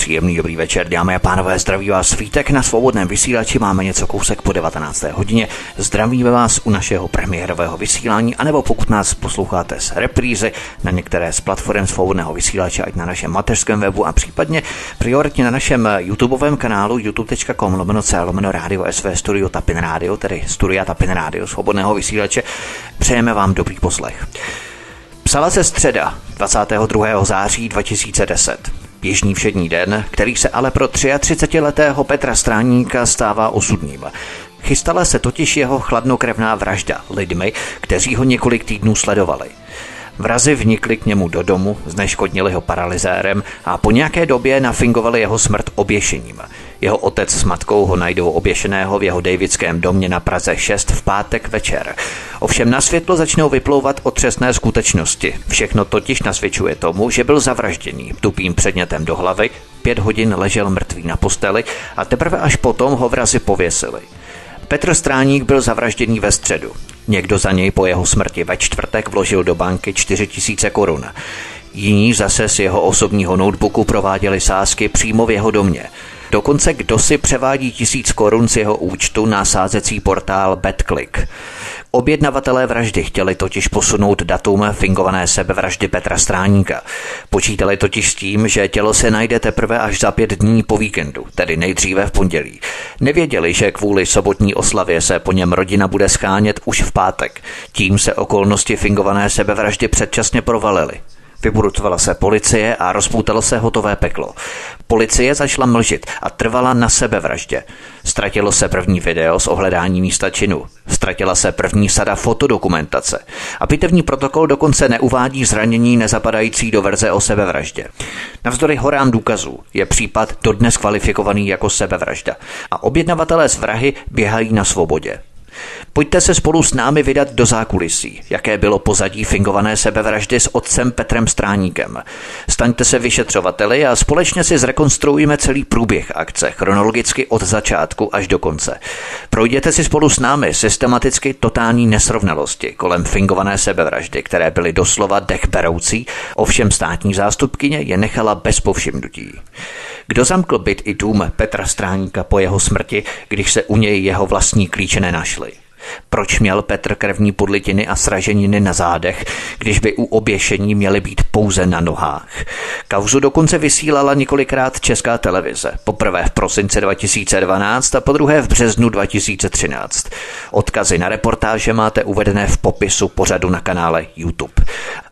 Příjemný dobrý večer, dámy a pánové, zdraví vás svítek na svobodném vysílači, máme něco kousek po 19. hodině. Zdravíme vás u našeho premiérového vysílání, anebo pokud nás posloucháte z reprízy na některé z platform svobodného vysílače, ať na našem mateřském webu a případně prioritně na našem YouTubeovém kanálu youtube.com lomeno C lomeno rádio SV Studio Tapin Radio, tedy Studia Tapin Radio svobodného vysílače. Přejeme vám dobrý poslech. Psala se středa 22. září 2010. Běžný všední den, který se ale pro 33-letého Petra Stráníka stává osudným. Chystala se totiž jeho chladnokrevná vražda lidmi, kteří ho několik týdnů sledovali. Vrazy vnikli k němu do domu, zneškodnili ho paralyzérem a po nějaké době nafingovali jeho smrt oběšením. Jeho otec s matkou ho najdou oběšeného v jeho davidském domě na Praze 6 v pátek večer. Ovšem na světlo začnou vyplouvat otřesné skutečnosti. Všechno totiž nasvědčuje tomu, že byl zavražděný tupým předmětem do hlavy, pět hodin ležel mrtvý na posteli a teprve až potom ho vrazy pověsili. Petr Stráník byl zavražděný ve středu. Někdo za něj po jeho smrti ve čtvrtek vložil do banky 4000 korun. Jiní zase z jeho osobního notebooku prováděli sázky přímo v jeho domě. Dokonce kdo si převádí tisíc korun z jeho účtu na sázecí portál BetClick. Objednavatelé vraždy chtěli totiž posunout datum fingované sebevraždy Petra Stráníka. Počítali totiž s tím, že tělo se najde teprve až za pět dní po víkendu, tedy nejdříve v pondělí. Nevěděli, že kvůli sobotní oslavě se po něm rodina bude schánět už v pátek. Tím se okolnosti fingované sebevraždy předčasně provalily. Vyburutovala se policie a rozpoutalo se hotové peklo. Policie začala mlžit a trvala na sebevraždě. Ztratilo se první video z ohledání místa činu. Ztratila se první sada fotodokumentace. A pitevní protokol dokonce neuvádí zranění nezapadající do verze o sebevraždě. Navzdory horám důkazů je případ dodnes kvalifikovaný jako sebevražda. A objednavatelé z vrahy běhají na svobodě. Pojďte se spolu s námi vydat do zákulisí, jaké bylo pozadí fingované sebevraždy s otcem Petrem Stráníkem. Staňte se vyšetřovateli a společně si zrekonstruujeme celý průběh akce, chronologicky od začátku až do konce. Projděte si spolu s námi systematicky totální nesrovnalosti kolem fingované sebevraždy, které byly doslova dechberoucí, ovšem státní zástupkyně je nechala bez povšimnutí. Kdo zamkl byt i dům Petra Stráníka po jeho smrti, když se u něj jeho vlastní klíče nenašly? Proč měl Petr krevní podlitiny a sraženiny na zádech, když by u oběšení měly být pouze na nohách? Kauzu dokonce vysílala několikrát česká televize. Poprvé v prosince 2012 a po druhé v březnu 2013. Odkazy na reportáže máte uvedené v popisu pořadu na kanále YouTube.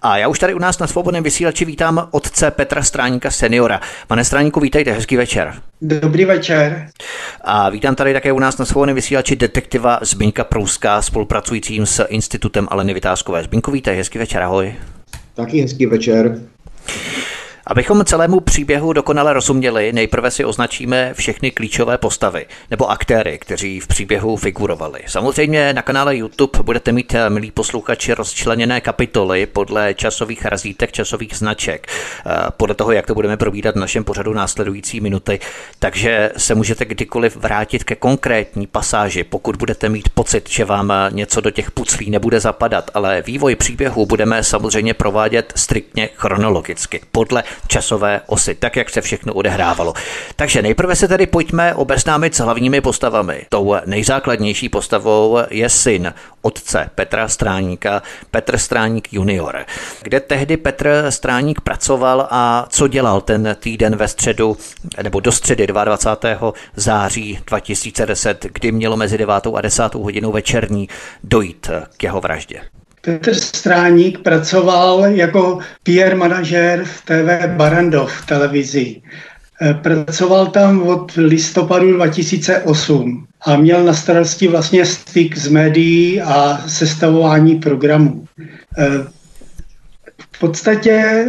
A já už tady u nás na svobodném vysílači vítám otce Petra Stráníka seniora. Pane Stráníku, vítejte, hezký večer. Dobrý večer. A vítám tady také u nás na svobodném vysílači detektiva Zbyňka Prouska, spolupracujícím s Institutem Aleny Vytázkové. Zbyňku, vítej, hezký večer, ahoj. Taky hezký večer. Abychom celému příběhu dokonale rozuměli, nejprve si označíme všechny klíčové postavy nebo aktéry, kteří v příběhu figurovali. Samozřejmě na kanále YouTube budete mít, eh, milí posluchači, rozčleněné kapitoly podle časových razítek, časových značek, eh, podle toho, jak to budeme probídat v našem pořadu následující minuty. Takže se můžete kdykoliv vrátit ke konkrétní pasáži, pokud budete mít pocit, že vám eh, něco do těch puclí nebude zapadat, ale vývoj příběhu budeme samozřejmě provádět striktně chronologicky, podle časové osy, tak jak se všechno odehrávalo. Takže nejprve se tedy pojďme obeznámit s hlavními postavami. Tou nejzákladnější postavou je syn otce Petra Stráníka, Petr Stráník junior. Kde tehdy Petr Stráník pracoval a co dělal ten týden ve středu, nebo do středy 22. září 2010, kdy mělo mezi 9. a 10. hodinou večerní dojít k jeho vraždě? Petr Stráník pracoval jako PR manažér v TV Barandov v televizi. Eh, pracoval tam od listopadu 2008 a měl na starosti vlastně styk s médií a sestavování programů. Eh, v podstatě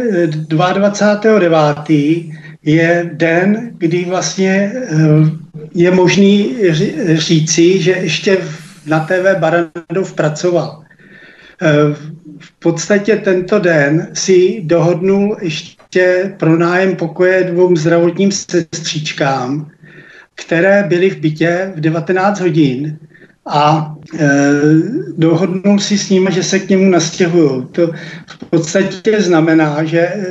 22.9. je den, kdy vlastně je možný říci, že ještě na TV Barandov pracoval. V podstatě tento den si dohodnul ještě pronájem pokoje dvou zdravotním sestřičkám, které byly v bytě v 19 hodin a e, dohodnul si s nimi, že se k němu nastěhují. To v podstatě znamená, že e,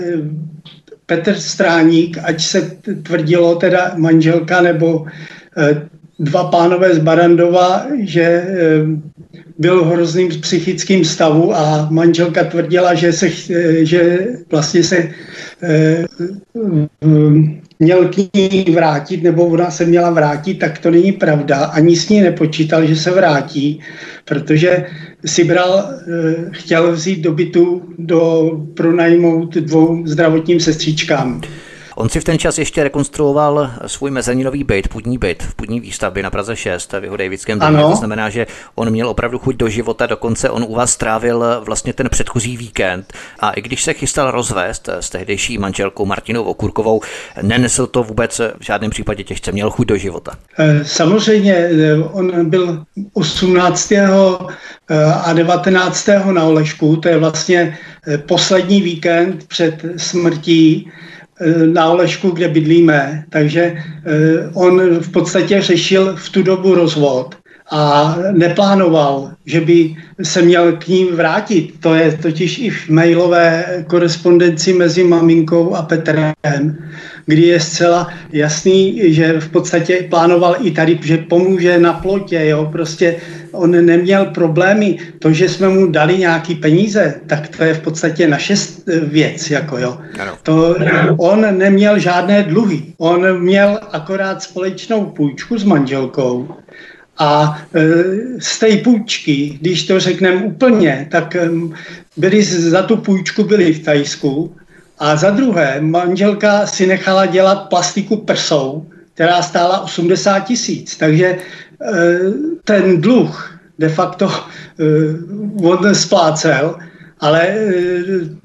Petr Stráník, ať se tvrdilo teda manželka nebo e, dva pánové z Barandova, že e, byl v hrozným psychickým stavu a manželka tvrdila, že, se, e, že vlastně se e, měl k ní vrátit, nebo ona se měla vrátit, tak to není pravda. Ani s ní nepočítal, že se vrátí, protože si bral, chtěl vzít do bytu do pronajmout dvou zdravotním sestřičkám. On si v ten čas ještě rekonstruoval svůj mezeninový byt, půdní byt v půdní výstavbě na Praze 6 v jeho Davidském domě. To znamená, že on měl opravdu chuť do života, dokonce on u vás strávil vlastně ten předchozí víkend. A i když se chystal rozvést s tehdejší manželkou Martinou Okurkovou, nenesl to vůbec v žádném případě těžce, měl chuť do života. Eh, samozřejmě, eh, on byl 18. Eh, a 19. na Olešku, to je vlastně poslední víkend před smrtí Eh, na Olešku, kde bydlíme, takže eh, on v podstatě řešil v tu dobu rozvod a neplánoval, že by se měl k ním vrátit. To je totiž i v mailové korespondenci mezi maminkou a Petrem, kdy je zcela jasný, že v podstatě plánoval i tady, že pomůže na plotě, jo, prostě on neměl problémy. To, že jsme mu dali nějaký peníze, tak to je v podstatě naše věc, jako jo. To, on neměl žádné dluhy. On měl akorát společnou půjčku s manželkou, a e, z té půjčky, když to řekneme úplně, tak byli za tu půjčku byli v Tajsku a za druhé manželka si nechala dělat plastiku prsou, která stála 80 tisíc. Takže e, ten dluh de facto e, on splácel, ale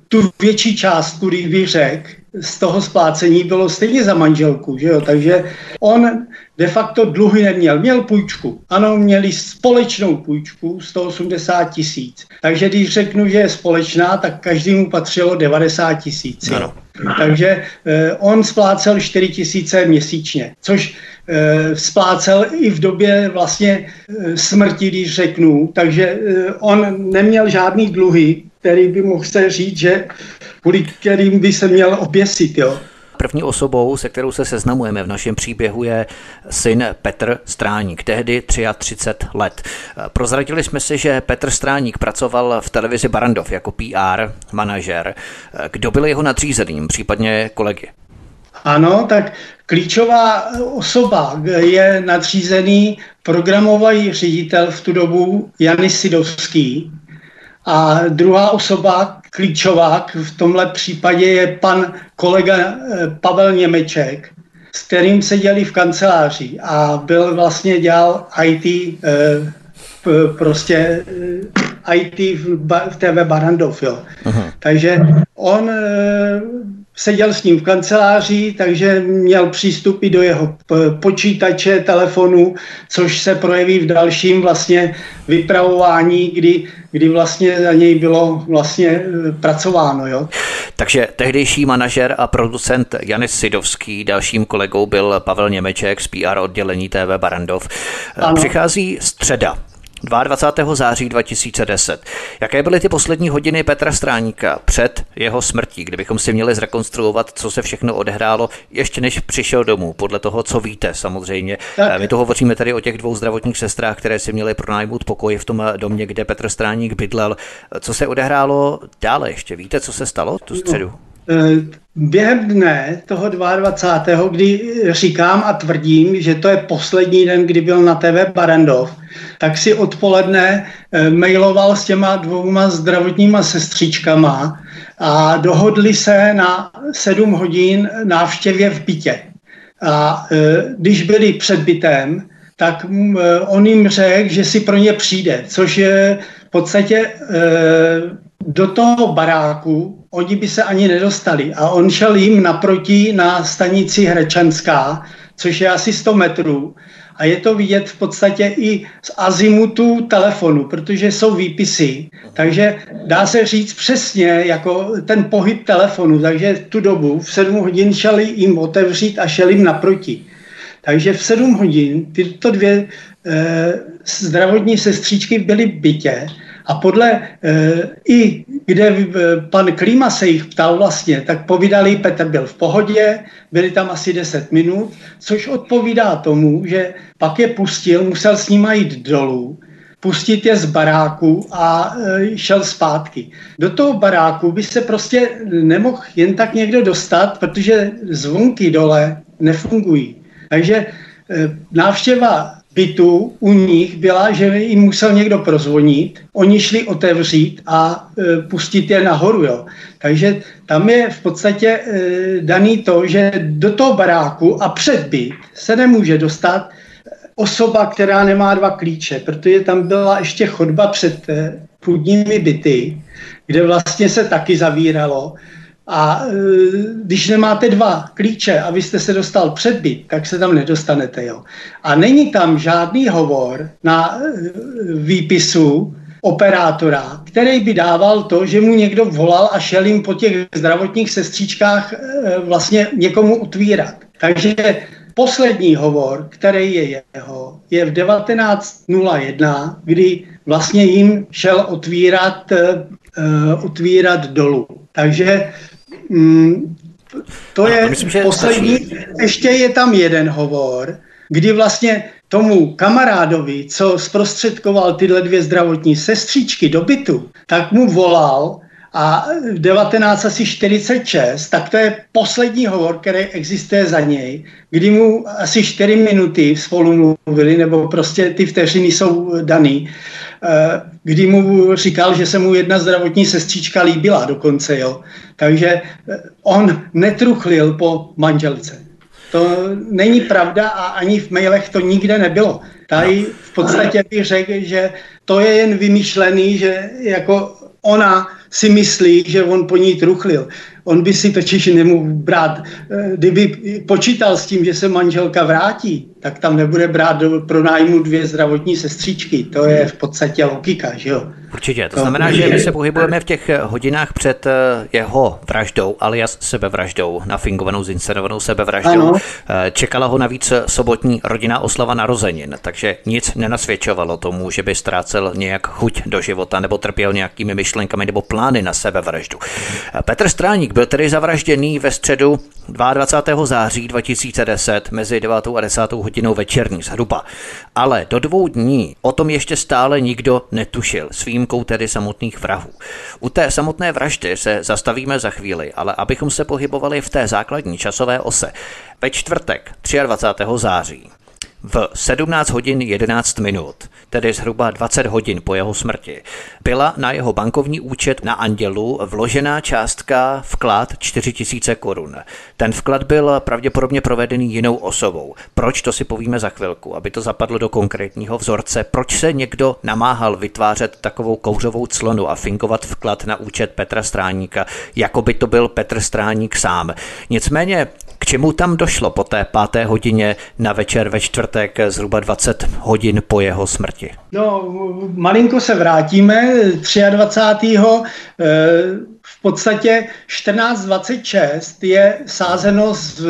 tu větší částku, když bych řekl, z toho splácení bylo stejně za manželku, že jo? takže on de facto dluhy neměl. Měl půjčku. Ano, měli společnou půjčku 180 tisíc. Takže když řeknu, že je společná, tak každému patřilo 90 tisíc. Takže eh, on splácel 4 tisíce měsíčně, což eh, splácel i v době vlastně eh, smrti, když řeknu. Takže eh, on neměl žádný dluhy, který by mohl se říct, že kvůli kterým by se měl oběsit. Jo. První osobou, se kterou se seznamujeme v našem příběhu, je syn Petr Stráník, tehdy 33 let. Prozradili jsme si, že Petr Stráník pracoval v televizi Barandov jako PR manažer. Kdo byl jeho nadřízeným, případně kolegy? Ano, tak klíčová osoba je nadřízený programový ředitel v tu dobu Janis Sidovský, a druhá osoba, klíčová v tomhle případě je pan kolega eh, Pavel Němeček, s kterým seděli v kanceláři a byl vlastně dělal IT, eh, prostě eh, IT v TV Barandov. Jo. Takže on seděl s ním v kanceláři, takže měl přístupy do jeho počítače, telefonu, což se projeví v dalším vlastně vypravování, kdy, kdy vlastně za něj bylo vlastně e, pracováno. Jo. Takže tehdejší manažer a producent Janis Sidovský, dalším kolegou byl Pavel Němeček z PR oddělení TV Barandov. Ano. Přichází středa, 22. září 2010. Jaké byly ty poslední hodiny Petra Stráníka před jeho smrtí, kdybychom si měli zrekonstruovat, co se všechno odehrálo, ještě než přišel domů, podle toho, co víte samozřejmě. Tak. Eh, my tu hovoříme tady o těch dvou zdravotních sestrách, které si měly pronajmout pokoj v tom domě, kde Petr Stráník bydlel. Co se odehrálo dále ještě? Víte, co se stalo tu středu? No. Během dne toho 22. kdy říkám a tvrdím, že to je poslední den, kdy byl na TV Barandov, tak si odpoledne eh, mailoval s těma dvouma zdravotníma sestřičkama a dohodli se na 7 hodin návštěvě v bytě. A eh, když byli před bytem, tak on jim řekl, že si pro ně přijde, což je v podstatě do toho baráku oni by se ani nedostali. A on šel jim naproti na stanici Hrečanská, což je asi 100 metrů. A je to vidět v podstatě i z azimutu telefonu, protože jsou výpisy. Takže dá se říct přesně jako ten pohyb telefonu. Takže tu dobu v 7 hodin šel jim otevřít a šel jim naproti. Takže v 7 hodin tyto dvě e, zdravotní sestřičky byly bytě a podle e, i, kde e, pan Klima se jich ptal vlastně, tak povídali, Petr byl v pohodě, byli tam asi 10 minut, což odpovídá tomu, že pak je pustil, musel s nimi jít dolů, pustit je z baráku a e, šel zpátky. Do toho baráku by se prostě nemohl jen tak někdo dostat, protože zvonky dole nefungují. Takže návštěva bytu u nich byla, že jim musel někdo prozvonit, oni šli otevřít a e, pustit je nahoru. Jo. Takže tam je v podstatě e, daný to, že do toho baráku a před byt se nemůže dostat osoba, která nemá dva klíče, protože tam byla ještě chodba před e, půdními byty, kde vlastně se taky zavíralo a e, když nemáte dva klíče a vy jste se dostal před byt, tak se tam nedostanete. Jo. A není tam žádný hovor na e, výpisu operátora, který by dával to, že mu někdo volal a šel jim po těch zdravotních sestříčkách e, vlastně někomu otvírat. Takže poslední hovor, který je jeho, je v 19.01, kdy vlastně jim šel otvírat, otvírat dolů. Takže Mm, to je myslím, že poslední, stačí. ještě je tam jeden hovor, kdy vlastně tomu kamarádovi, co zprostředkoval tyhle dvě zdravotní sestřičky do bytu, tak mu volal a 1946, tak to je poslední hovor, který existuje za něj, kdy mu asi 4 minuty spolu mluvili, nebo prostě ty vteřiny jsou daný, eh, kdy mu říkal, že se mu jedna zdravotní sestřička líbila dokonce, jo. Takže eh, on netruchlil po manželce. To není pravda a ani v mailech to nikde nebylo. Tady v podstatě bych řekl, že to je jen vymýšlený, že jako ona si myslí, že on po ní truchlil. On by si totiž nemohl brát, eh, kdyby počítal s tím, že se manželka vrátí, tak tam nebude brát do pronájmu dvě zdravotní sestřičky. To je v podstatě logika, že jo? Určitě. To znamená, že my se pohybujeme v těch hodinách před eh, jeho vraždou, alias sebevraždou, nafingovanou, zinscenovanou sebevraždou. Ano. Eh, čekala ho navíc sobotní rodina oslava narozenin, takže nic nenasvědčovalo tomu, že by ztrácel nějak chuť do života nebo trpěl nějakými myšlenkami nebo plány na sebevraždu. Petr Stráník byl tedy zavražděný ve středu 22. září 2010 mezi 9. a 10. hodinou večerní zhruba. Ale do dvou dní o tom ještě stále nikdo netušil. Svým výjimkou tedy samotných vrahů. U té samotné vraždy se zastavíme za chvíli, ale abychom se pohybovali v té základní časové ose. Ve čtvrtek 23. září v 17 hodin 11 minut, tedy zhruba 20 hodin po jeho smrti, byla na jeho bankovní účet na Andělu vložená částka vklad 4000 korun. Ten vklad byl pravděpodobně provedený jinou osobou. Proč, to si povíme za chvilku, aby to zapadlo do konkrétního vzorce. Proč se někdo namáhal vytvářet takovou kouřovou clonu a fingovat vklad na účet Petra Stráníka, jako by to byl Petr Stráník sám. Nicméně k čemu tam došlo po té páté hodině na večer ve čtvrtek, zhruba 20 hodin po jeho smrti? No, malinko se vrátíme. 23. Eh, v podstatě 14.26 je sázeno z,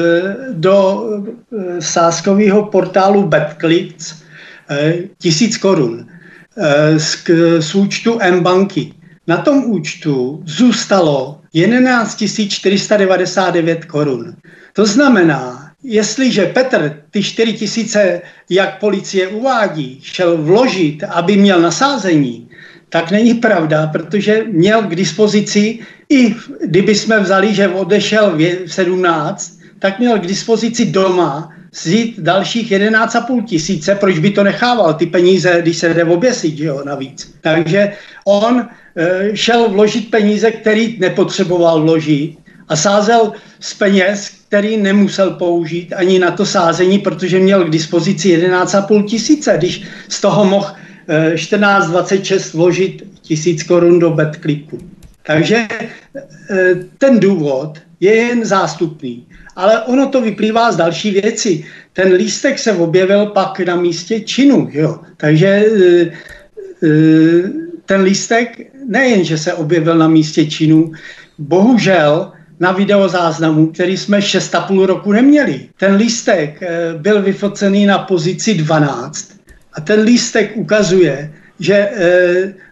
do eh, sázkového portálu BetClicks eh, tisíc korun z, z účtu M-banky. Na tom účtu zůstalo 11 499 korun. To znamená, jestliže Petr ty 4 tisíce, jak policie uvádí, šel vložit, aby měl nasázení, tak není pravda, protože měl k dispozici, i kdyby jsme vzali, že odešel v 17, tak měl k dispozici doma vzít dalších 11,5 tisíce, proč by to nechával, ty peníze, když se jde oběsit, jo, navíc. Takže on šel vložit peníze, který nepotřeboval vložit a sázel z peněz, který nemusel použít ani na to sázení, protože měl k dispozici 11,5 tisíce, když z toho mohl 14,26 eh, vložit tisíc korun do betclipu. Takže e, ten důvod je jen zástupný. Ale ono to vyplývá z další věci. Ten lístek se objevil pak na místě činu. Jo? Takže ten lístek nejen, že se objevil na místě činu, bohužel na videozáznamu, který jsme 6,5 roku neměli. Ten lístek byl vyfocený na pozici 12 a ten lístek ukazuje, že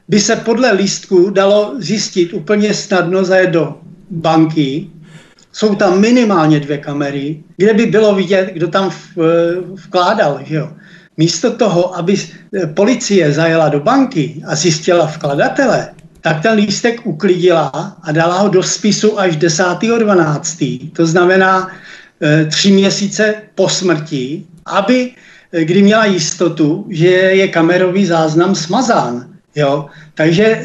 by se podle lístku dalo zjistit úplně snadno zajet do banky. Jsou tam minimálně dvě kamery, kde by bylo vidět, kdo tam vkládal. Že jo? Místo toho, aby policie zajela do banky a zjistila vkladatele, tak ten lístek uklidila a dala ho do spisu až 10.12. To znamená e, tři měsíce po smrti, aby, e, kdy měla jistotu, že je kamerový záznam smazán. Jo? Takže e,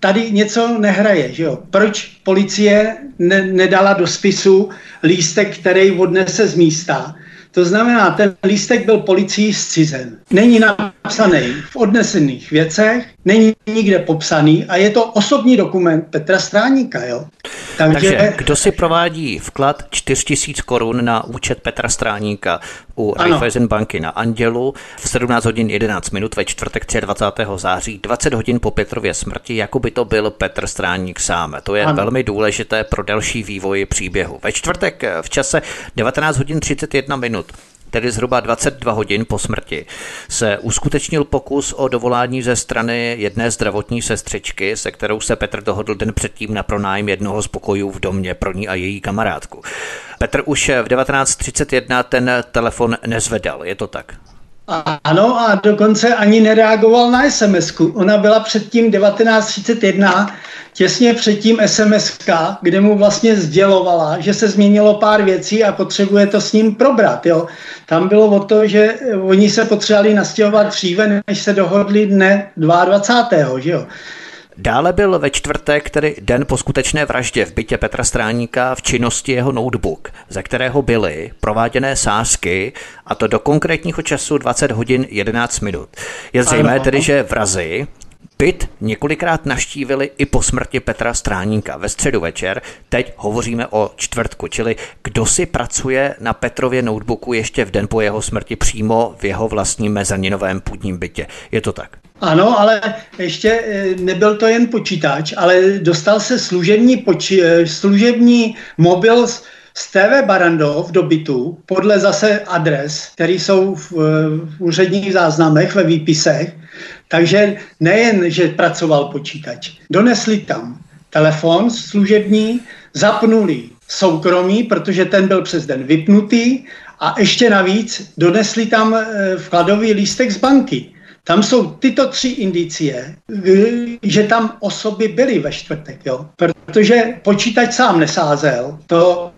tady něco nehraje. Že jo? Proč policie ne, nedala do spisu lístek, který odnese z místa? To znamená, ten lístek byl policií zcizen. Není napsaný v odnesených věcech, není nikde popsaný a je to osobní dokument Petra Stráníka. Jo? Takže, Takže kdo si provádí vklad 4000 korun na účet Petra Stráníka u Raiffeisen banky na Andělu v 17 hodin 11 minut ve čtvrtek 23. září, 20 hodin po Petrově smrti, jako by to byl Petr Stráník sám. To je ano. velmi důležité pro další vývoj příběhu. Ve čtvrtek v čase 19 hodin 31 minut tedy zhruba 22 hodin po smrti, se uskutečnil pokus o dovolání ze strany jedné zdravotní sestřičky, se kterou se Petr dohodl den předtím na pronájem jednoho z pokojů v domě pro ní a její kamarádku. Petr už v 1931 ten telefon nezvedal, je to tak? Ano, a dokonce ani nereagoval na sms -ku. Ona byla předtím 1931, těsně předtím sms kde mu vlastně sdělovala, že se změnilo pár věcí a potřebuje to s ním probrat. Jo. Tam bylo o to, že oni se potřebovali nastěhovat dříve, než se dohodli dne 22. Že jo. Dále byl ve čtvrtek, tedy den po skutečné vraždě v bytě Petra Stráníka v činnosti jeho notebook, ze kterého byly prováděné sázky, a to do konkrétního času 20 hodin 11 minut. Je zřejmé tedy, že vrazy Byt několikrát naštívili i po smrti Petra Stráníka ve středu večer. Teď hovoříme o čtvrtku, čili kdo si pracuje na Petrově notebooku ještě v den po jeho smrti přímo v jeho vlastním mezaninovém půdním bytě. Je to tak? Ano, ale ještě eh, nebyl to jen počítač, ale dostal se služební, poči- eh, služební mobil z, z TV Barandov do bytu podle zase adres, které jsou v, v úředních záznamech ve výpisech. Takže nejen, že pracoval počítač, donesli tam telefon služební, zapnuli soukromí, protože ten byl přes den vypnutý a ještě navíc donesli tam eh, vkladový lístek z banky. Tam jsou tyto tři indicie, že tam osoby byly ve čtvrtek, jo? protože počítač sám nesázel, to Eh,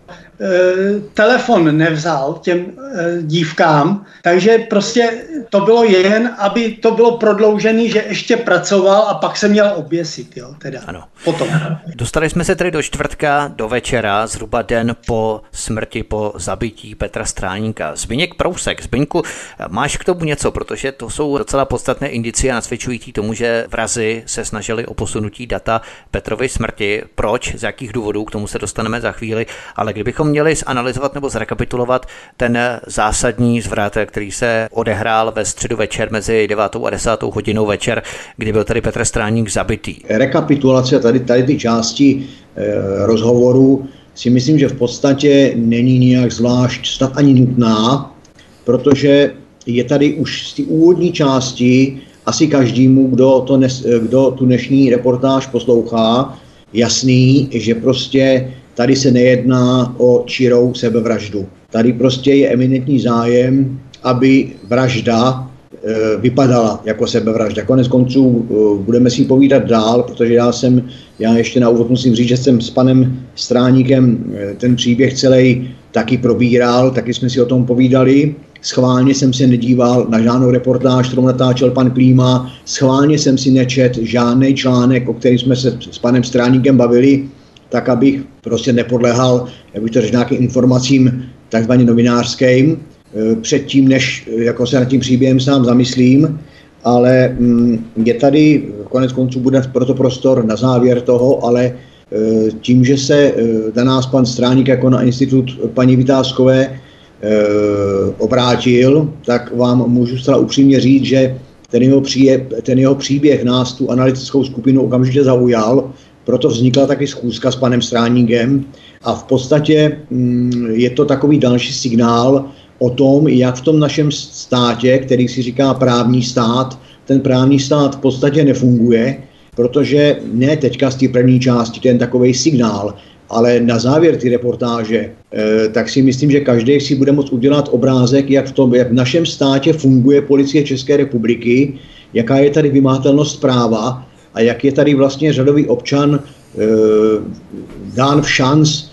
telefon nevzal těm eh, dívkám, takže prostě to bylo jen, aby to bylo prodloužený, že ještě pracoval a pak se měl oběsit, jo, teda. Ano. Potom. Dostali jsme se tedy do čtvrtka, do večera, zhruba den po smrti, po zabití Petra Stráníka. Zbyněk Prousek, Zbyňku, máš k tomu něco, protože to jsou docela podstatné indicie nasvědčující tomu, že vrazy se snažili o posunutí data Petrovy smrti. Proč, z jakých důvodů, k tomu se dostaneme za chvíli, ale kdybychom měli zanalizovat nebo zrekapitulovat ten zásadní zvrat, který se odehrál ve středu večer mezi 9. a 10. hodinou večer, kdy byl tady Petr Stráník zabitý. Rekapitulace tady, tady ty části e, rozhovoru si myslím, že v podstatě není nijak zvlášť snad ani nutná, protože je tady už z té úvodní části asi každému, kdo, to nes, kdo tu dnešní reportáž poslouchá, jasný, že prostě Tady se nejedná o čirou sebevraždu. Tady prostě je eminentní zájem, aby vražda e, vypadala jako sebevražda. Konec konců e, budeme si povídat dál, protože já jsem, já ještě na úvod musím říct, že jsem s panem Stráníkem e, ten příběh celý taky probíral, taky jsme si o tom povídali. Schválně jsem se nedíval na žádnou reportáž, kterou natáčel pan Klíma, schválně jsem si nečet žádný článek, o kterém jsme se s panem Stráníkem bavili, tak abych prostě nepodlehal, jak bych to řekl, nějakým informacím takzvaně novinářským, eh, předtím, než eh, jako se nad tím příběhem sám zamyslím, ale mm, je tady konec konců bude proto prostor na závěr toho, ale tím, že se na nás pan Stráník jako na institut paní Vytázkové obrátil, tak vám můžu zcela upřímně říct, že ten jeho, příje, ten jeho příběh nás tu analytickou skupinu okamžitě zaujal, proto vznikla taky schůzka s panem Stráníkem a v podstatě mm, je to takový další signál o tom, jak v tom našem státě, který si říká právní stát, ten právní stát v podstatě nefunguje, protože ne teďka z té první části, ten takový signál, ale na závěr ty reportáže, eh, tak si myslím, že každý si bude moct udělat obrázek, jak v, tom, jak v našem státě funguje policie České republiky, jaká je tady vymátelnost práva a jak je tady vlastně řadový občan e, dán v šanc e,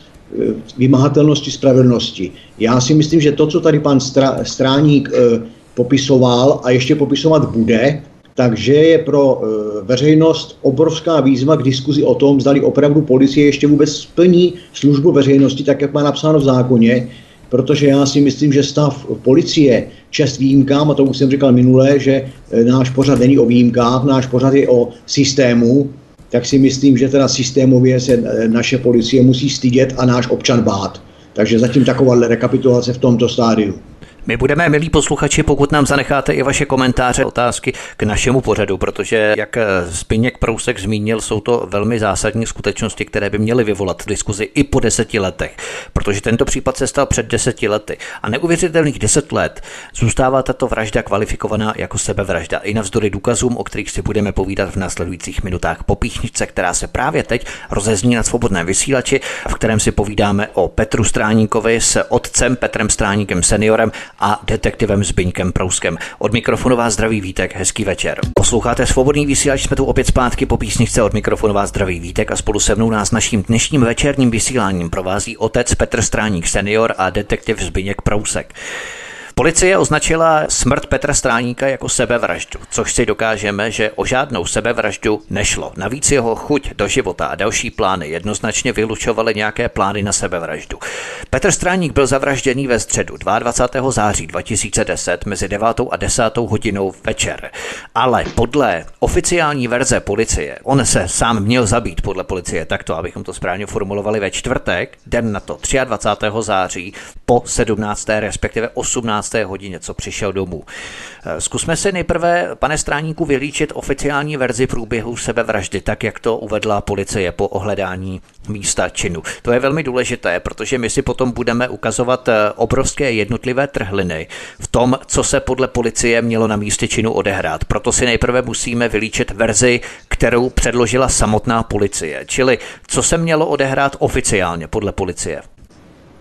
vymahatelnosti spravedlnosti. Já si myslím, že to, co tady pan Stra, Stráník e, popisoval a ještě popisovat bude, takže je pro e, veřejnost obrovská výzva k diskuzi o tom, zdali opravdu policie ještě vůbec splní službu veřejnosti, tak jak má napsáno v zákoně, protože já si myslím, že stav policie, čest výjimkám, a to už jsem říkal minule, že e, náš pořad není o výjimkách, náš pořad je o systému, tak si myslím, že teda systémově se e, naše policie musí stydět a náš občan bát. Takže zatím taková rekapitulace v tomto stádiu. My budeme, milí posluchači, pokud nám zanecháte i vaše komentáře, otázky k našemu pořadu, protože, jak Zbyněk Prousek zmínil, jsou to velmi zásadní skutečnosti, které by měly vyvolat diskuzi i po deseti letech, protože tento případ se stal před deseti lety. A neuvěřitelných deset let zůstává tato vražda kvalifikovaná jako sebevražda. I navzdory důkazům, o kterých si budeme povídat v následujících minutách po píchničce, která se právě teď rozezní na svobodném vysílači, v kterém si povídáme o Petru Stráníkovi s otcem Petrem Stráníkem seniorem a detektivem Zbyňkem Prouskem. Od mikrofonu vás zdraví Vítek, hezký večer. Posloucháte svobodný vysílač, jsme tu opět zpátky po písničce od mikrofonu vás zdraví Vítek a spolu se mnou nás naším dnešním večerním vysíláním provází otec Petr Stráník senior a detektiv Zbyněk Prousek. Policie označila smrt Petra Stráníka jako sebevraždu, což si dokážeme, že o žádnou sebevraždu nešlo. Navíc jeho chuť do života a další plány jednoznačně vylučovaly nějaké plány na sebevraždu. Petr Stráník byl zavražděný ve středu 22. září 2010 mezi 9. a 10. hodinou večer. Ale podle oficiální verze policie, on se sám měl zabít podle policie, takto, abychom to správně formulovali ve čtvrtek, den na to 23. září po 17. respektive 18 12. hodině, co přišel domů. Eh, zkusme si nejprve, pane Stráníku, vylíčit oficiální verzi průběhu sebevraždy, tak jak to uvedla policie po ohledání místa činu. To je velmi důležité, protože my si potom budeme ukazovat eh, obrovské jednotlivé trhliny v tom, co se podle policie mělo na místě činu odehrát. Proto si nejprve musíme vylíčit verzi, kterou předložila samotná policie, čili co se mělo odehrát oficiálně podle policie.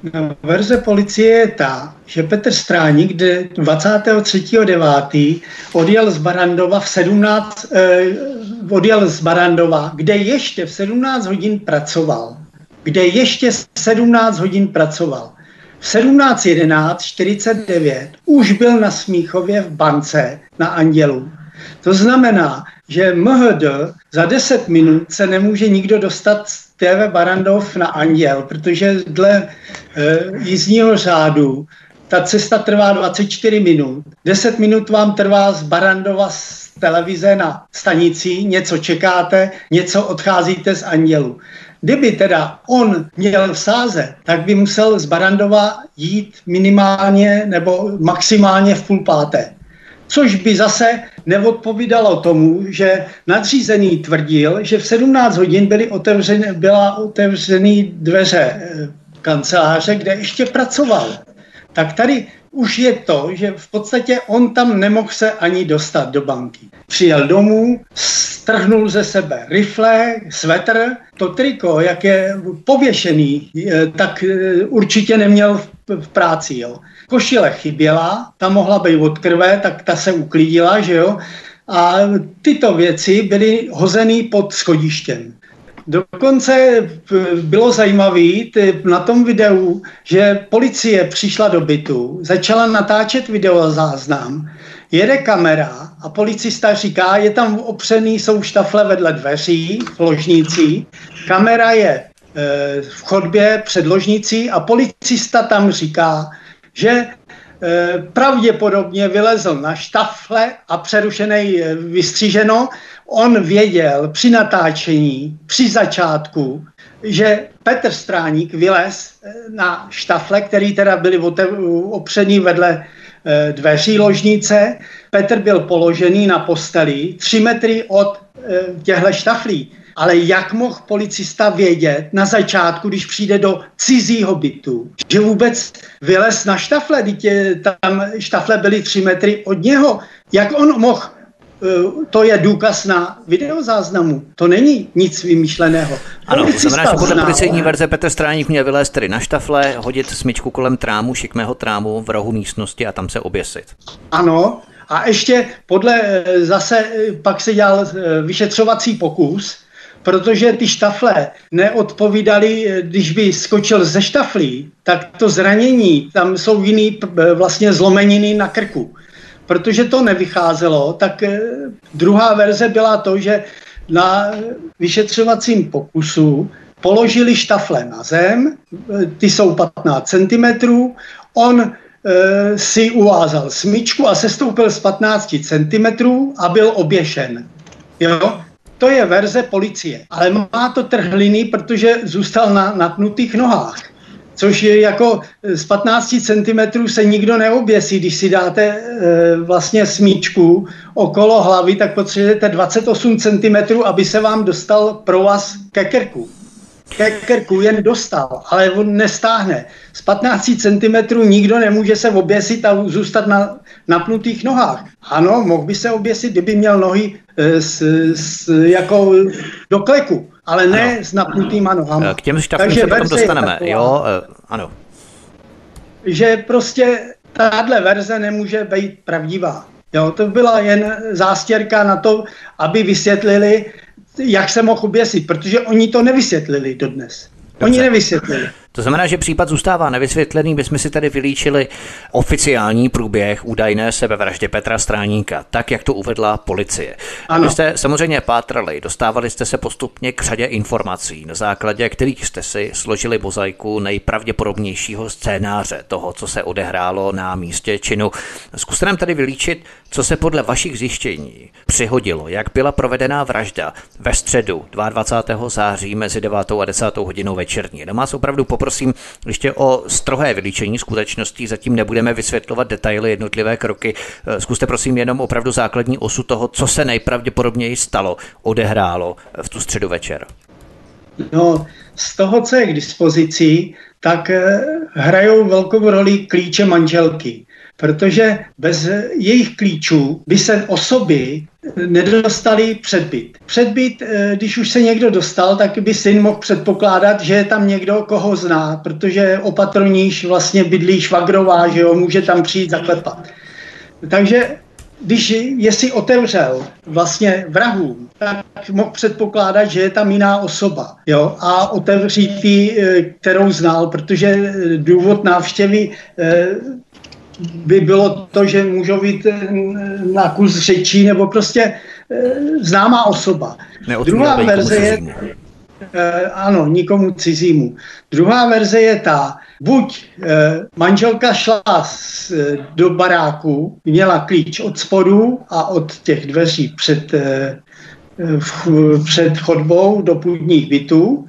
No, verze policie je ta, že Petr Stráník 23.9. odjel z Barandova v 17, eh, odjel z Barandova, kde ještě v 17 hodin pracoval. Kde ještě 17 hodin pracoval. V 17.11.49 už byl na Smíchově v bance na Andělu. To znamená, že MHD za 10 minut se nemůže nikdo dostat z TV Barandov na Anděl, protože dle e, jízdního řádu ta cesta trvá 24 minut. 10 minut vám trvá z Barandova z televize na stanici, něco čekáte, něco odcházíte z Andělu. Kdyby teda on měl v sáze, tak by musel z Barandova jít minimálně nebo maximálně v půl páté což by zase neodpovídalo tomu, že nadřízený tvrdil, že v 17 hodin byly otevřeny, byla otevřený dveře eh, kanceláře, kde ještě pracoval. Tak tady už je to, že v podstatě on tam nemohl se ani dostat do banky. Přijel domů, strhnul ze sebe rifle, svetr, to triko, jak je pověšený, eh, tak eh, určitě neměl v práci. Jo. Košile chyběla, ta mohla být od krve, tak ta se uklidila, že jo. A tyto věci byly hozeny pod schodištěm. Dokonce bylo zajímavé na tom videu, že policie přišla do bytu, začala natáčet videozáznam, jede kamera a policista říká, je tam opřený, jsou štafle vedle dveří v ložnici, kamera je v chodbě před ložnicí a policista tam říká, že e, pravděpodobně vylezl na štafle a přerušený e, vystříženo, on věděl při natáčení, při začátku, že Petr Stráník vylez eh, na štafle, který teda byly opřený vedle eh, dveří ložnice. Petr byl položený na posteli tři metry od eh, těchto štaflí. Ale jak mohl policista vědět na začátku, když přijde do cizího bytu, že vůbec vylez na štafle, když tam štafle byly tři metry od něho. Jak on mohl Eh, to je důkaz na videozáznamu. To není nic vymýšleného. Ano, to znamená, že podle policejní verze Petr Stráník měl vylézt tedy na štafle, hodit smyčku kolem trámu, šikmého trámu v rohu místnosti a tam se oběsit. Ano, a ještě podle eh, zase eh, pak se dělal vyšetřovací pokus, protože ty štafle neodpovídaly, když by skočil ze štaflí, tak to zranění, tam jsou jiný vlastně zlomeniny na krku protože to nevycházelo, tak eh, druhá verze byla to, že na vyšetřovacím pokusu položili štafle na zem, eh, ty jsou 15 cm, on e, si uvázal smyčku a sestoupil z 15 cm a byl oběšen. Jo? To je verze policie, ale má to trhliny, protože zůstal na napnutých nohách což je jako z 15 cm se nikdo neoběsí. Když si dáte e, vlastně smíčku okolo hlavy, tak potřebujete 28 cm, aby se vám dostal provaz ke krku. Ke krku jen dostal, ale on nestáhne. Z 15 cm nikdo nemůže se oběsit a zůstat na napnutých nohách. Ano, mohl by se oběsit, kdyby měl nohy e, s, s, jako do kleku ale ne ano. s napnutýma nohama. K těm štafům se potom dostaneme, taková, jo, eh, ano. Že prostě tahle verze nemůže být pravdivá. Jo, to byla jen zástěrka na to, aby vysvětlili, jak se mohl oběsit, protože oni to nevysvětlili dodnes. Dobře. Oni nevysvětlili. To znamená, že případ zůstává nevysvětlený. My jsme si tady vylíčili oficiální průběh údajné sebevraždy Petra Stráníka, tak jak to uvedla policie. Ano. Vy jste samozřejmě pátrali, dostávali jste se postupně k řadě informací, na základě kterých jste si složili mozaiku nejpravděpodobnějšího scénáře toho, co se odehrálo na místě činu. Zkuste nám tady vylíčit, co se podle vašich zjištění přihodilo, jak byla provedená vražda ve středu 22. září mezi 9. a 10. hodinou večerní. Vás opravdu poprosím ještě o strohé vylíčení skutečností, zatím nebudeme vysvětlovat detaily, jednotlivé kroky. Zkuste prosím jenom opravdu základní osu toho, co se nejpravděpodobněji stalo, odehrálo v tu středu večer. No, z toho, co je k dispozici, tak eh, hrajou velkou roli klíče manželky protože bez jejich klíčů by se osoby nedostali předbyt. Předbyt, eh, když už se někdo dostal, tak by syn mohl předpokládat, že je tam někdo, koho zná, protože opatroníš vlastně bydlí švagrová, že jo, může tam přijít zaklepat. Takže když je si otevřel vlastně vrahům, tak mohl předpokládat, že je tam jiná osoba. Jo? A otevřít ty, eh, kterou znal, protože důvod návštěvy eh, by bylo to, že můžou být eh, na kus řečí nebo prostě eh, známá osoba. Druhá verze je, eh, ano, nikomu cizímu. Druhá verze je ta, buď manželka šla do baráku, měla klíč od spodu a od těch dveří před, před chodbou do půdních bytů,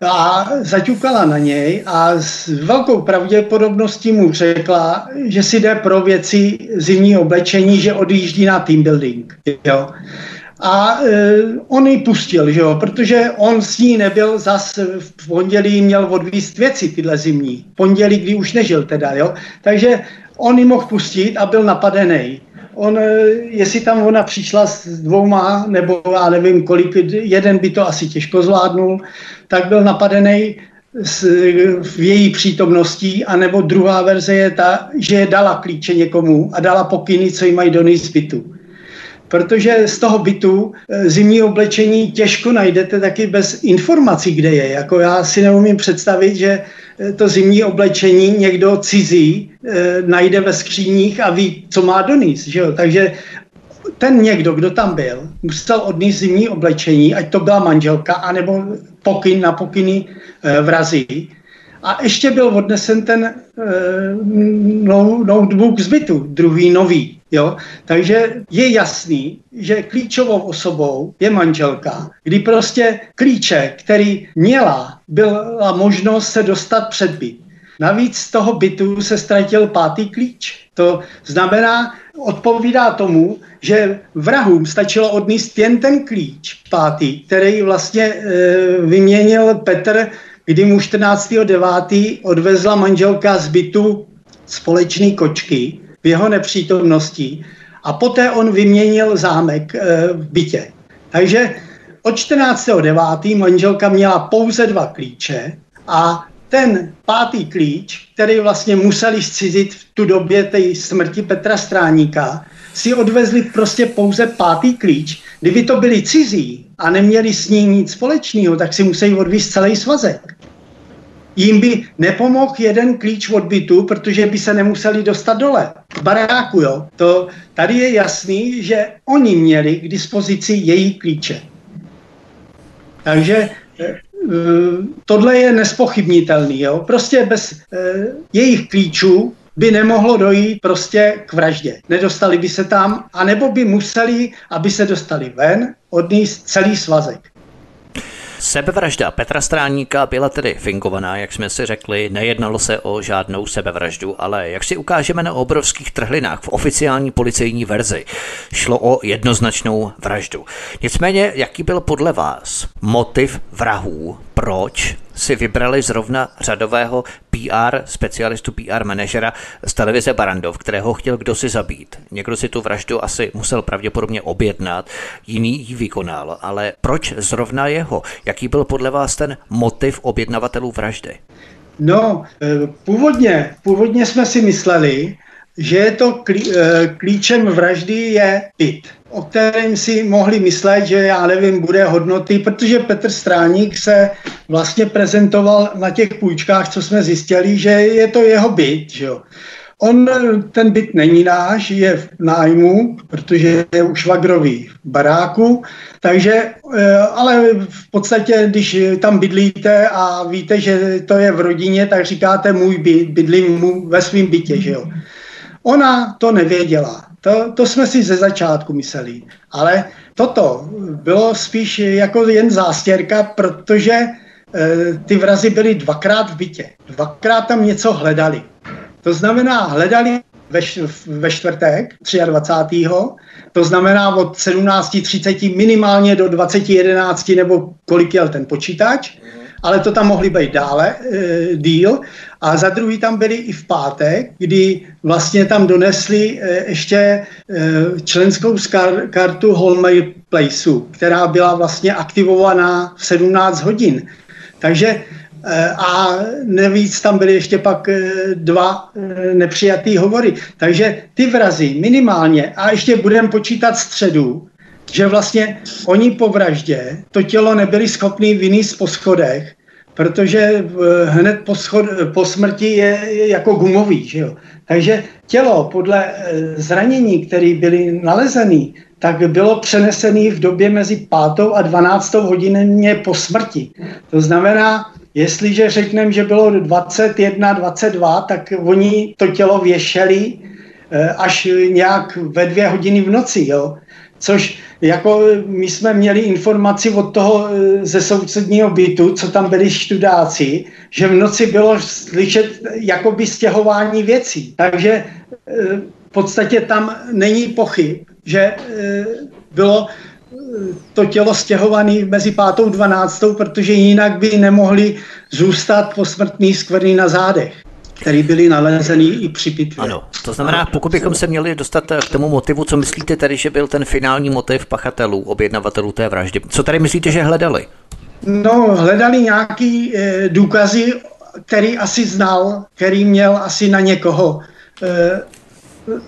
a zaťukala na něj a s velkou pravděpodobností mu řekla, že si jde pro věci zimní oblečení, že odjíždí na team building. Jo. A e, on ji pustil, že jo, protože on s ní nebyl zas v pondělí, měl odvíst věci tyhle zimní. Pondělí, kdy už nežil teda, jo. Takže on ji mohl pustit a byl napadený on, e, jestli tam ona přišla s dvouma, nebo já nevím kolik, jeden by to asi těžko zvládnul, tak byl napadený v její přítomností, anebo druhá verze je ta, že dala klíče někomu a dala pokyny, co jí mají donést z bytu. Protože z toho bytu e, zimní oblečení těžko najdete taky bez informací, kde je. Jako já si neumím představit, že to zimní oblečení někdo cizí e, najde ve skříních a ví, co má donést. Že jo? Takže ten někdo, kdo tam byl, musel odníst zimní oblečení, ať to byla manželka, anebo pokyn na pokyny e, vrazí. A ještě byl odnesen ten e, notebook z bytu, druhý nový. Jo? Takže je jasný, že klíčovou osobou je manželka, kdy prostě klíče, který měla, byla možnost se dostat před byt. Navíc z toho bytu se ztratil pátý klíč. To znamená, odpovídá tomu, že vrahům stačilo odníst jen ten klíč pátý, který vlastně e, vyměnil Petr, kdy mu 14.9. odvezla manželka z bytu společný kočky v jeho nepřítomnosti a poté on vyměnil zámek e, v bytě. Takže od 14.9. manželka měla pouze dva klíče a ten pátý klíč, který vlastně museli zcizit v tu době té smrti Petra Stráníka, si odvezli prostě pouze pátý klíč. Kdyby to byli cizí a neměli s ním nic společného, tak si musí odvízt celý svazek. Jím by nepomohl jeden klíč od bytu, protože by se nemuseli dostat dole. Baráku, jo. To, tady je jasný, že oni měli k dispozici její klíče. Takže eh, tohle je nespochybnitelný. Jo? Prostě bez eh, jejich klíčů by nemohlo dojít prostě k vraždě. Nedostali by se tam, anebo by museli, aby se dostali ven, odníst celý svazek. Sebevražda Petra Stráníka byla tedy fingovaná, jak jsme si řekli, nejednalo se o žádnou sebevraždu, ale jak si ukážeme na obrovských trhlinách v oficiální policejní verzi, šlo o jednoznačnou vraždu. Nicméně, jaký byl podle vás motiv vrahů, proč si vybrali zrovna řadového PR, specialistu PR manažera z televize Barandov, kterého chtěl kdo si zabít. Někdo si tu vraždu asi musel pravděpodobně objednat, jiný ji vykonal, ale proč zrovna jeho? Jaký byl podle vás ten motiv objednavatelů vraždy? No, eh, původně, původně jsme si mysleli, že je to eh, klíčem vraždy je byt o kterém si mohli myslet, že já nevím, bude hodnoty, protože Petr Stráník se vlastně prezentoval na těch půjčkách, co jsme zjistili, že je to jeho byt, že jo. On, ten byt není náš, je v nájmu, protože je u švagrový v baráku, takže, eh, ale v podstatě, když tam bydlíte a víte, že to je v rodině, tak říkáte můj byt, bydlím mu ve svém bytě, že jo. Ona to nevěděla. To, to jsme si ze začátku mysleli. Ale toto bylo spíš jako jen zástěrka, protože e, ty vrazy byly dvakrát v bytě. Dvakrát tam něco hledali. To znamená, hledali ve, ve čtvrtek 23. To znamená od 17.30 minimálně do 20.11 nebo kolik jel ten počítač ale to tam mohli být dále, e, díl. A za druhý tam byli i v pátek, kdy vlastně tam donesli e, ještě e, členskou skar, kartu Holmay Placeu, která byla vlastně aktivovaná v 17 hodin. Takže a navíc tam byly ještě pak dva nepřijatý hovory. Takže ty vrazy minimálně, a ještě budeme počítat středu, že vlastně oni po vraždě to tělo nebyli schopni vynést po schodech, protože hned po, schod, po smrti je, jako gumový. Že jo? Takže tělo podle eh, zranění, které byly nalezeny, tak bylo přenesené v době mezi 5. a 12. hodině po smrti. To znamená, jestliže řekneme, že bylo 21, 22, tak oni to tělo věšeli eh, až nějak ve dvě hodiny v noci. Jo? Což jako my jsme měli informaci od toho e, ze sousedního bytu, co tam byli študáci, že v noci bylo slyšet jakoby stěhování věcí. Takže v podstatě tam není pochyb, že bylo to tělo stěhované mezi pátou a dvanáctou, protože jinak by nemohli zůstat posmrtný skvrny na zádech který byly nalezeny i při pitvě. Ano, to znamená, pokud bychom se měli dostat k tomu motivu, co myslíte tedy, že byl ten finální motiv pachatelů, objednavatelů té vraždy? Co tady myslíte, že hledali? No, hledali nějaký e, důkazy, který asi znal, který měl asi na někoho e,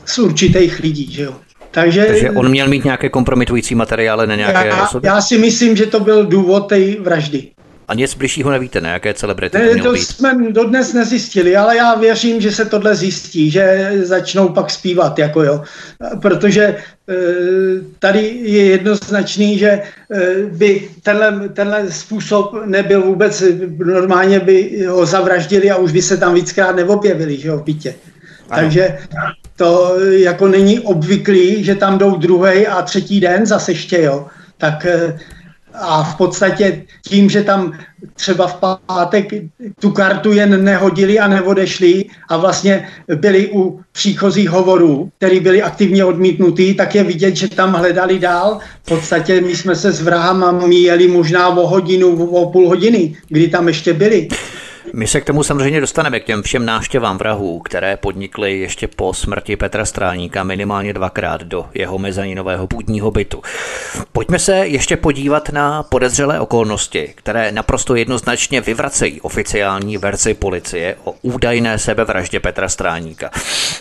z určitých lidí, že jo. Takže, Takže on měl mít nějaké kompromitující materiály na nějaké já, osoby? Já si myslím, že to byl důvod té vraždy. A nic bližšího nevíte, ne? Jaké celebrity ne, to, to jsme dodnes nezjistili, ale já věřím, že se tohle zjistí, že začnou pak zpívat, jako jo. Protože e, tady je jednoznačný, že e, by tenhle, tenhle způsob nebyl vůbec, normálně by ho zavraždili a už by se tam víckrát neobjevili, že jo, v bytě. Ano. Takže to jako není obvyklý, že tam jdou druhý a třetí den zase ještě, jo. Tak eh, a v podstatě tím, že tam třeba v pátek tu kartu jen nehodili a neodešli a vlastně byli u příchozích hovorů, který byli aktivně odmítnutý, tak je vidět, že tam hledali dál. V podstatě my jsme se s vrahama míjeli možná o hodinu, o půl hodiny, kdy tam ještě byli. My se k tomu samozřejmě dostaneme, k těm všem návštěvám vrahů, které podnikly ještě po smrti Petra Stráníka minimálně dvakrát do jeho mezaninového půdního bytu. Pojďme se ještě podívat na podezřelé okolnosti, které naprosto jednoznačně vyvracejí oficiální verzi policie o údajné sebevraždě Petra Stráníka.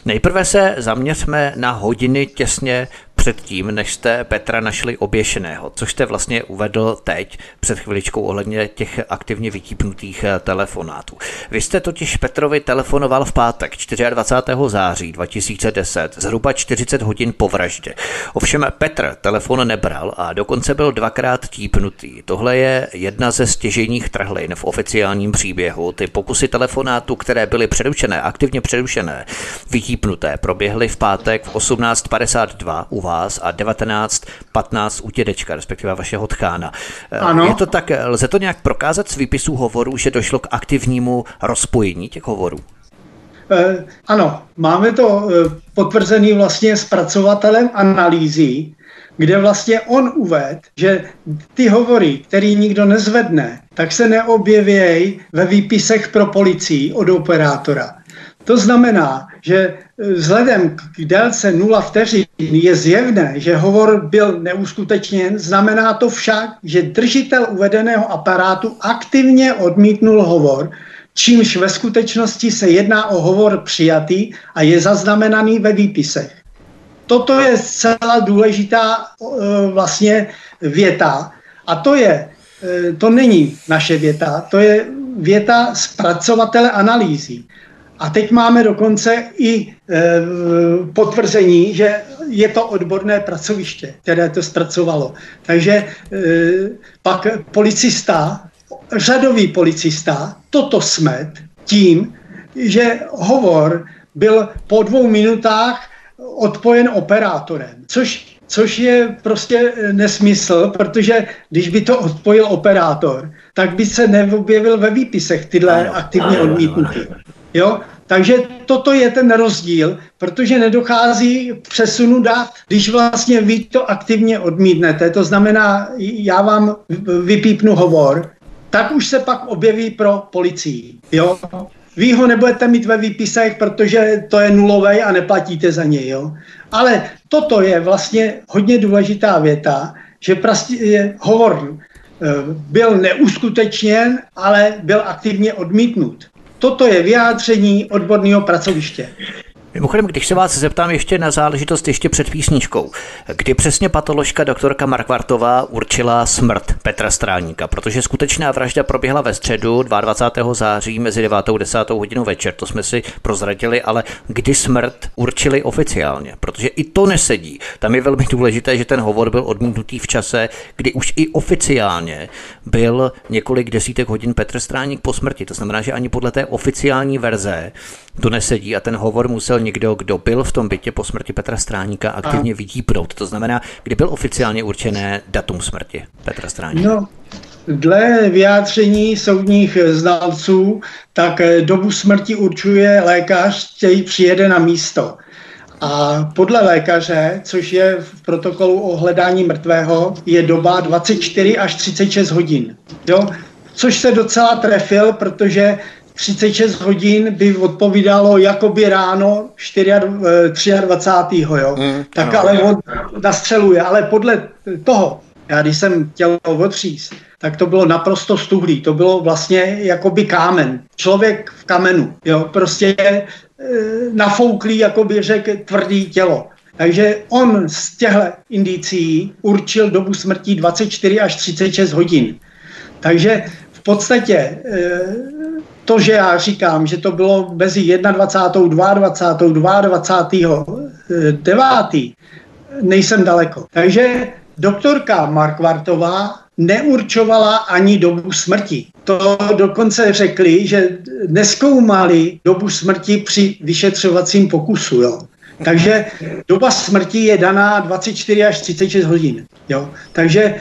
Nejprve se zaměřme na hodiny těsně předtím, než jste Petra našli oběšeného, což jste vlastně uvedl teď před chviličkou ohledně těch aktivně vytípnutých eh, telefonátů. Vy jste totiž Petrovi telefonoval v pátek 24. září 2010, zhruba 40 hodin po vraždě. Ovšem Petr telefon nebral a dokonce byl dvakrát típnutý. Tohle je jedna ze stěžejních trhlin v oficiálním příběhu. Ty pokusy telefonátu, které byly přerušené, aktivně přerušené, vytípnuté, proběhly v pátek v 18.52 u vás vás a 19.15 u dědečka, respektive vašeho tchána. Eh, ano. Je to tak, lze to nějak prokázat z výpisů hovorů, že došlo k aktivnímu rozpojení těch hovorů? Eh, ano, máme to eh, potvrzený vlastně zpracovatelem analýzy, kde vlastně on uvedl, že ty hovory, který nikdo nezvedne, tak se neobjevějí ve výpisech pro policii od operátora. To znamená, že vzhledem k délce 0 vteřin je zjevné, že hovor byl neuskutečněn, znamená to však, že držitel uvedeného aparátu aktivně odmítnul hovor, čímž ve skutečnosti se jedná o hovor přijatý a je zaznamenaný ve výpisech. Toto je zcela důležitá e, vlastně věta a to je, e, to není naše věta, to je věta zpracovatele analýzy. A teď máme dokonce i e, potvrzení, že je to odborné pracoviště, které to zpracovalo. Takže e, pak policista, řadový policista, toto smet tím, že hovor byl po dvou minutách odpojen operátorem, což, což je prostě nesmysl, protože když by to odpojil operátor, tak by se neobjevil ve výpisech tyhle aktivně odmítnutí. Jo? Takže toto je ten rozdíl, protože nedochází přesunu dat, když vlastně vy to aktivně odmítnete. To znamená, já vám vypípnu hovor, tak už se pak objeví pro policii. Jo? Vy ho nebudete mít ve výpisech, protože to je nulový a neplatíte za něj. Jo? Ale toto je vlastně hodně důležitá věta, že prostě hovor eh, byl neuskutečněn, ale byl aktivně odmítnut. Toto je vyjádření odborného pracoviště. Mimochodem, když se vás zeptám ještě na záležitost ještě před písničkou, kdy přesně patoložka doktorka Markvartová určila smrt Petra Stráníka, protože skutečná vražda proběhla ve středu 22. září mezi 9. a 10. hodinou večer, to jsme si prozradili, ale kdy smrt určili oficiálně, protože i to nesedí. Tam je velmi důležité, že ten hovor byl odmítnutý v čase, kdy už i oficiálně byl několik desítek hodin Petr Stráník po smrti. To znamená, že ani podle té oficiální verze to nesedí a ten hovor musel někdo, kdo byl v tom bytě po smrti Petra Stráníka aktivně vydípnout. To znamená, kdy byl oficiálně určené datum smrti Petra Stráníka? No, Dle vyjádření soudních znalců, tak dobu smrti určuje lékař, který přijede na místo. A podle lékaře, což je v protokolu o hledání mrtvého, je doba 24 až 36 hodin. Jo? Což se docela trefil, protože 36 hodin by odpovídalo jakoby ráno 4, 23. Jo? Mm, tak no. ale on nastřeluje. Ale podle toho, já když jsem chtěl otříst, tak to bylo naprosto stuhlý. To bylo vlastně jakoby kámen. Člověk v kamenu. Jo? Prostě je e, nafouklý, jakoby řekl, tvrdý tělo. Takže on z těchto indicí určil dobu smrti 24 až 36 hodin. Takže v podstatě e, to, že já říkám, že to bylo mezi 21. 22. 22. 9. nejsem daleko. Takže doktorka Markvartová neurčovala ani dobu smrti. To dokonce řekli, že neskoumali dobu smrti při vyšetřovacím pokusu. Jo. Takže doba smrti je daná 24 až 36 hodin. Jo. Takže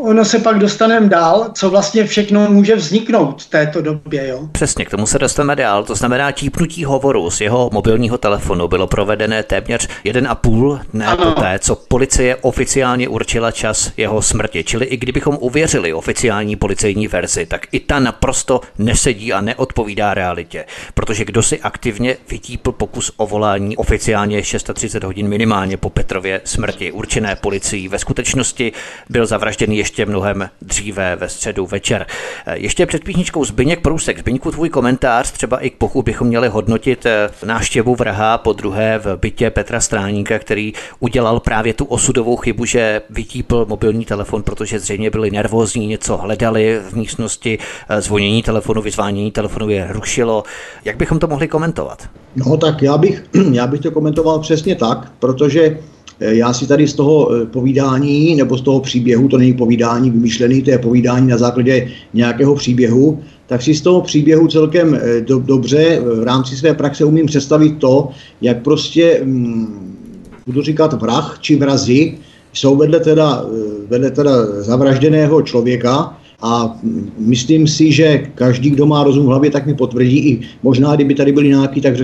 ono se pak dostaneme dál, co vlastně všechno může vzniknout v této době. Jo? Přesně, k tomu se dostaneme dál. To znamená, čípnutí hovoru z jeho mobilního telefonu bylo provedené téměř jeden a půl dne ano. poté, co policie oficiálně určila čas jeho smrti. Čili i kdybychom uvěřili oficiální policejní verzi, tak i ta naprosto nesedí a neodpovídá realitě. Protože kdo si aktivně vytípl pokus o volání oficiálně 630 hodin minimálně po Petrově smrti, určené policií, ve skutečnosti byl zavražděný ještě mnohem dříve ve středu večer. Ještě před písničkou Zbyněk Průsek. Zbyňku, tvůj komentář, třeba i pokud bychom měli hodnotit eh, návštěvu vraha po druhé v bytě Petra Stráníka, který udělal právě tu osudovou chybu, že vytípl mobilní telefon, protože zřejmě byli nervózní, něco hledali v místnosti, eh, zvonění telefonu, vyzvánění telefonu je rušilo. Jak bychom to mohli komentovat? No tak já bych, já bych to komentoval přesně tak, protože Eh, já si tady z toho eh, povídání nebo z toho příběhu, to není povídání vymyšlený, to je povídání na základě nějakého příběhu, tak si z toho příběhu celkem eh, do, dobře v rámci své praxe umím představit to, jak prostě, hm, budu říkat vrah či vrazi, jsou vedle teda, vedle teda zavražděného člověka a hm, myslím si, že každý, kdo má rozum v hlavě, tak mi potvrdí, i možná, kdyby tady byli nějaký, tak,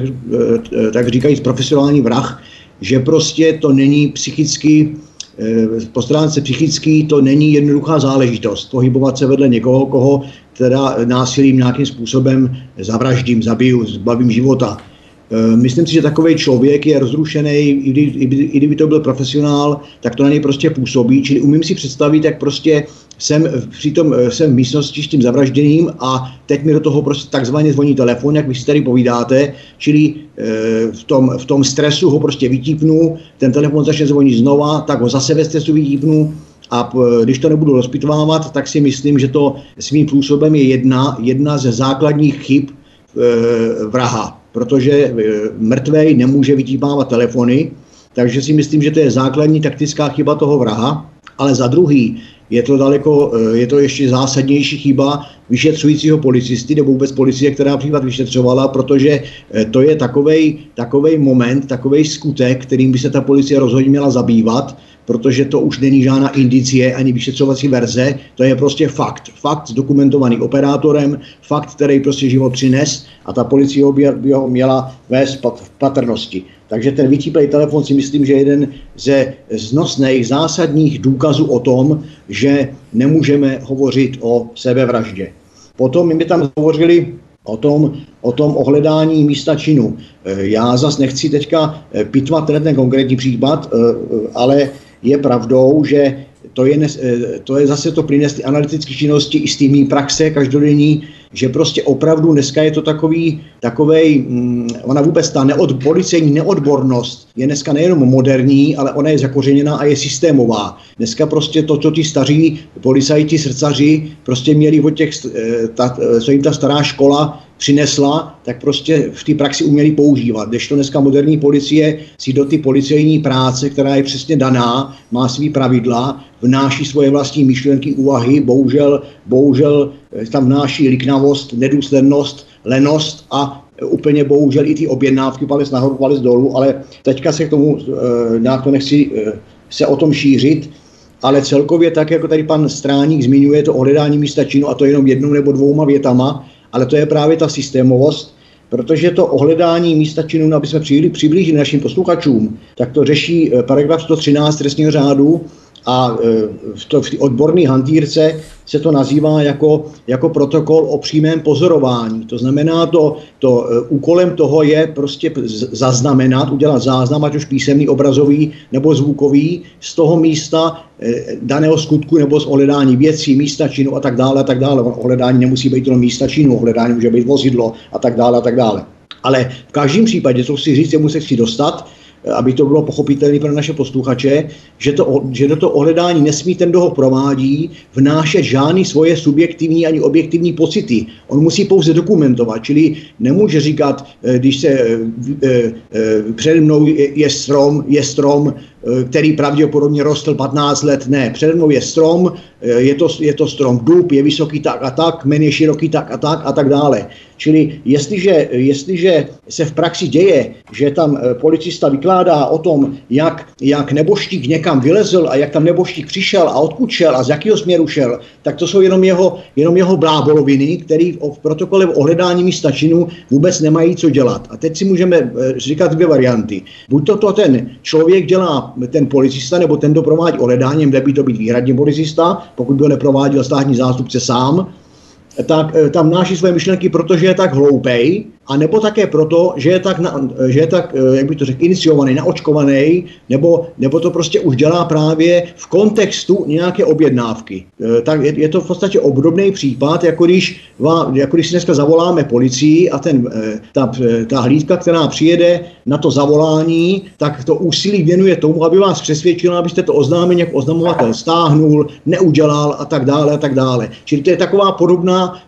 tak říkají profesionální vrah, že prostě to není psychicky, eh, po stránce psychický to není jednoduchá záležitost. Pohybovat se vedle někoho, koho teda násilím nějakým způsobem zavraždím, zabiju, zbavím života. Eh, myslím si, že takový člověk je rozrušený, i, kdy, i kdyby to byl profesionál, tak to na něj prostě působí. Čili umím si představit, jak prostě jsem, přitom eh, jsem v místnosti s tím zavražděným a teď mi do toho prostě takzvaně zvoní telefon, jak vy si tady povídáte, čili e, v, tom, v tom stresu ho prostě vytípnu, ten telefon začne zvonit znova, tak ho zase ve stresu vytípnu a když to nebudu rozpitvávat, tak si myslím, že to svým způsobem je jedna, jedna ze základních chyb e, vraha, protože mrtvej nemůže vytípávat telefony, takže si myslím, že to je základní taktická chyba toho vraha, ale za druhý, je to daleko, eh, je to ještě zásadnější chyba vyšetřujícího policisty nebo vůbec policie, která případ vyšetřovala, protože eh, to je takový moment, takový skutek, kterým by se ta policie rozhodně měla zabývat, protože to už není žádná indicie ani vyšetřovací verze, to je prostě fakt. Fakt zdokumentovaný operátorem, fakt, který prostě život přines a ta policie by ho měla vést v patrnosti. Takže ten vytíplej telefon si myslím, že je jeden ze znosných zásadních důkazů o tom, že nemůžeme hovořit o sebevraždě. Potom my tam hovořili o tom, o tom ohledání místa činu. Já zase nechci teďka pitvat ten konkrétní případ, ale je pravdou, že to je, to je zase to plyne z analytické činnosti i z té praxe každodenní, že prostě opravdu dneska je to takový, takovej, mm, ona vůbec ta neod, policejní neodbornost je dneska nejenom moderní, ale ona je zakořeněná a je systémová. Dneska prostě to, co ti staří policajti, srdcaři prostě měli od těch, eh, ta, eh, co jim ta stará škola přinesla, tak prostě v té praxi uměli používat. Když to dneska moderní policie si do ty policejní práce, která je přesně daná, má svý pravidla, vnáší svoje vlastní myšlenky, úvahy, bohužel, bohužel eh, tam vnáší liknavost, nedůslednost, lenost a úplně bohužel i ty objednávky palec nahoru, palec dolů, ale teďka se k tomu e, nějak to nechci se o tom šířit, ale celkově tak, jako tady pan Stráník zmiňuje to ohledání místa činu a to jenom jednou nebo dvouma větama, ale to je právě ta systémovost, protože to ohledání místa činu, aby jsme přiblížili našim posluchačům, tak to řeší paragraf 113 trestního řádu, a e, v, to, v odborné hantýrce se to nazývá jako, jako protokol o přímém pozorování. To znamená, to, to e, úkolem toho je prostě zaznamenat, udělat záznam, ať už písemný, obrazový nebo zvukový, z toho místa e, daného skutku nebo z ohledání věcí, místa činu a tak dále a tak dále. Ohledání nemusí být jenom místa činu, ohledání může být vozidlo a tak dále a tak dále. Ale v každém případě, co chci říct, se chci dostat, aby to bylo pochopitelné pro naše posluchače, že, to, že do toho ohledání nesmí ten, kdo ho provádí, vnášet žádný svoje subjektivní ani objektivní pocity. On musí pouze dokumentovat, čili nemůže říkat, eh, když se eh, eh, před mnou je, je strom, je strom, který pravděpodobně rostl 15 let. Ne, přede mnou je strom, eh, je to, je to strom dub, je vysoký tak a tak, kmen je široký tak a tak a tak dále. Čili jestliže, jestliže se v praxi děje, že tam eh, policista vykládá o tom, jak, jak neboštík někam vylezl a jak tam neboštík přišel a odkud šel a z jakého směru šel, tak to jsou jenom jeho, jenom jeho bláboloviny, který v protokole v ohledání místa činu vůbec nemají co dělat. A teď si můžeme říkat dvě varianty. Buď to, to ten člověk dělá ten policista nebo ten, kdo provádí ohledání, kde by to být výhradně policista, pokud by ho neprováděl státní zástupce sám, tak eh, tam náší své myšlenky, protože je tak hloupej, a nebo také proto, že je tak, na, že je tak eh, jak by to řekl, iniciovaný, naočkovaný, nebo, nebo to prostě už dělá právě v kontextu nějaké objednávky. Eh, tak je, je to v podstatě obdobný případ, jako když, vám, jako když si dneska zavoláme policii a ten, eh, ta, ta hlídka, která přijede na to zavolání, tak to úsilí věnuje tomu, aby vás přesvědčila, abyste to oznámení jako oznamovatel stáhnul, neudělal a tak dále a tak dále. Čili to je taková podobná,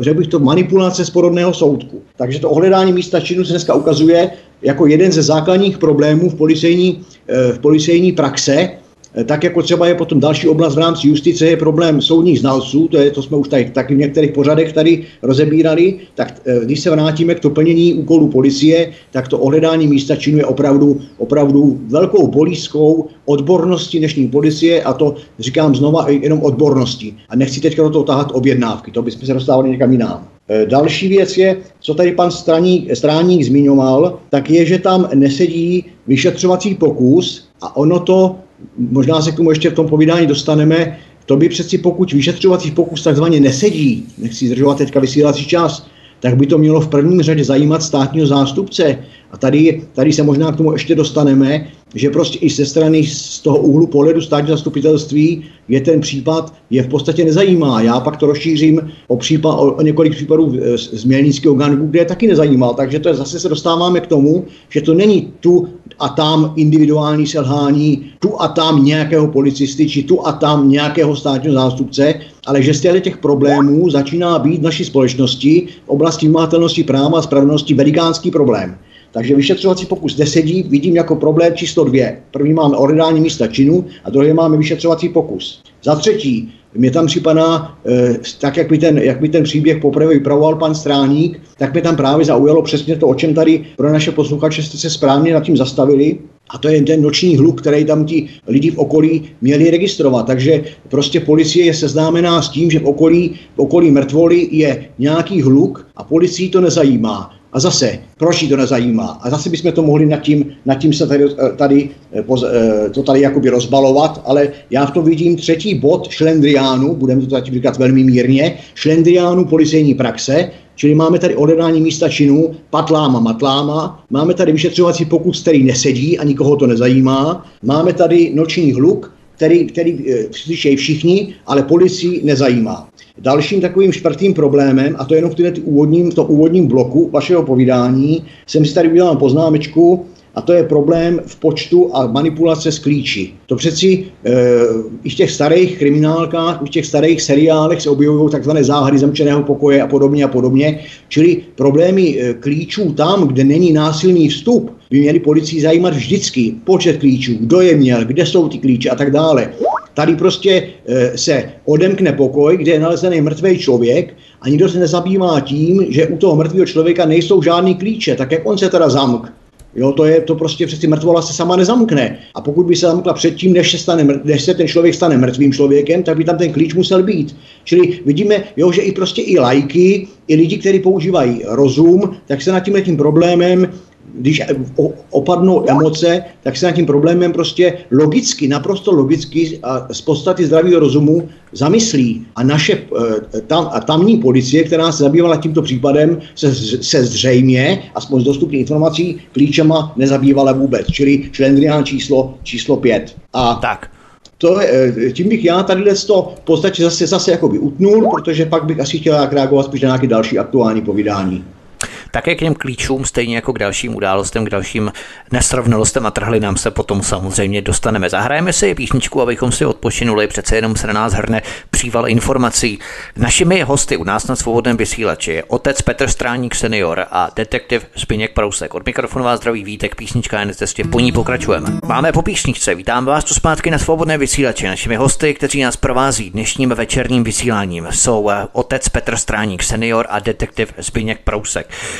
řekl bych to, manipulace z podobného soudku. Takže to ohledání místa činu se dneska ukazuje jako jeden ze základních problémů v policejní, eh, v policejní praxe, eh, tak jako třeba je potom další oblast v rámci justice, je problém soudních znalců, to, je, to jsme už tady taky v některých pořadech tady rozebírali, tak eh, když se vrátíme k to plnění úkolů policie, tak to ohledání místa činu je opravdu, opravdu velkou bolízkou odbornosti dnešní policie a to říkám znova jenom odbornosti. A nechci teďka do toho tahat objednávky, to bychom se dostávali někam jinam. Eh, další věc je, co tady pan Straník, Stráník zmiňoval, tak je, že tam nesedí vyšetřovací pokus a ono to, možná se k tomu ještě v tom povídání dostaneme, to by přeci pokud vyšetřovací pokus takzvaně nesedí, nechci zdržovat teďka vysílací čas, tak by to mělo v prvním řadě zajímat státního zástupce. A tady, tady se možná k tomu ještě dostaneme, že prostě i ze strany z toho úhlu pohledu státního zastupitelství je ten případ je v podstatě nezajímá. Já pak to rozšířím o, případ, o, o několik případů z Mělnického gangu, kde je taky nezajímal. Takže to je, zase se dostáváme k tomu, že to není tu a tam individuální selhání, tu a tam nějakého policisty, či tu a tam nějakého státního zástupce, ale že z těch problémů začíná být v naší společnosti v oblasti vymahatelnosti práva a spravedlnosti velikánský problém. Takže vyšetřovací pokus nesedí, vidím jako problém číslo dvě. První máme ohledání místa činu a druhý máme vyšetřovací pokus. Za třetí, mě tam připadá, eh, tak jak mi, ten, jak mi ten příběh poprvé vypravoval pan Stráník, tak mě tam právě zaujalo přesně to, o čem tady pro naše posluchače jste se správně nad tím zastavili. A to je ten noční hluk, který tam ti lidi v okolí měli registrovat. Takže prostě policie je seznámená s tím, že v okolí, v okolí mrtvoly je nějaký hluk a policii to nezajímá. A zase, proč jí to nezajímá? A zase bychom to mohli nad tím, nad tím se tady, eh, tady, eh, eh, to tady jakoby rozbalovat, ale já v tom vidím třetí bod šlendriánu, budeme to tady říkat velmi mírně, šlendriánu policejní praxe, Čili máme tady ohledání místa činu patláma matláma, máme tady vyšetřovací pokus, který nesedí a nikoho to nezajímá, máme tady noční hluk, který, který slyšejí všichni, ale policii nezajímá. Dalším takovým čtvrtým problémem, a to jenom v, úvodním, v tom úvodním bloku vašeho povídání, jsem si tady udělal poznámečku, a to je problém v počtu a manipulace s klíči. To přeci e, i v těch starých kriminálkách, i v těch starých seriálech se objevují takzvané záhady zamčeného pokoje a podobně a podobně. Čili problémy e, klíčů tam, kde není násilný vstup, by měli policii zajímat vždycky počet klíčů, kdo je měl, kde jsou ty klíče a tak dále. Tady prostě e, se odemkne pokoj, kde je nalezený mrtvý člověk a nikdo se nezabývá tím, že u toho mrtvého člověka nejsou žádný klíče, tak jak on se teda zamk. Jo, to je to prostě přeci mrtvola se sama nezamkne. A pokud by se zamkla předtím, než se, stane, než se ten člověk stane mrtvým člověkem, tak by tam ten klíč musel být. Čili vidíme, jo, že i prostě i lajky, i lidi, kteří používají rozum, tak se nad tím problémem když opadnou emoce, tak se nad tím problémem prostě logicky, naprosto logicky a z podstaty zdravého rozumu zamyslí. A naše eh, tam, a tamní policie, která se zabývala tímto případem, se, se zřejmě, aspoň z dostupných informací, klíčema nezabývala vůbec. Čili šlendrián číslo, číslo pět. A tak. To, eh, tím bych já tady to v podstatě zase, zase jakoby utnul, protože pak bych asi chtěl reagovat spíš na nějaké další aktuální povídání. Také k těm klíčům, stejně jako k dalším událostem, k dalším nesrovnalostem a trhlinám se potom samozřejmě dostaneme. Zahrajeme si písničku, abychom si odpočinuli, přece jenom se na nás hrne příval informací. Našimi hosty u nás na svobodném vysílači je otec Petr Stráník senior a detektiv Zbyněk Prousek. Od mikrofonu vás zdraví Vítek, písnička je na cestě, po ní pokračujeme. Máme po písničce, vítám vás tu zpátky na svobodné vysílači. Našimi hosty, kteří nás provází dnešním večerním vysíláním, jsou eh, otec Petr Stráník senior a detektiv Zbyněk Prousek.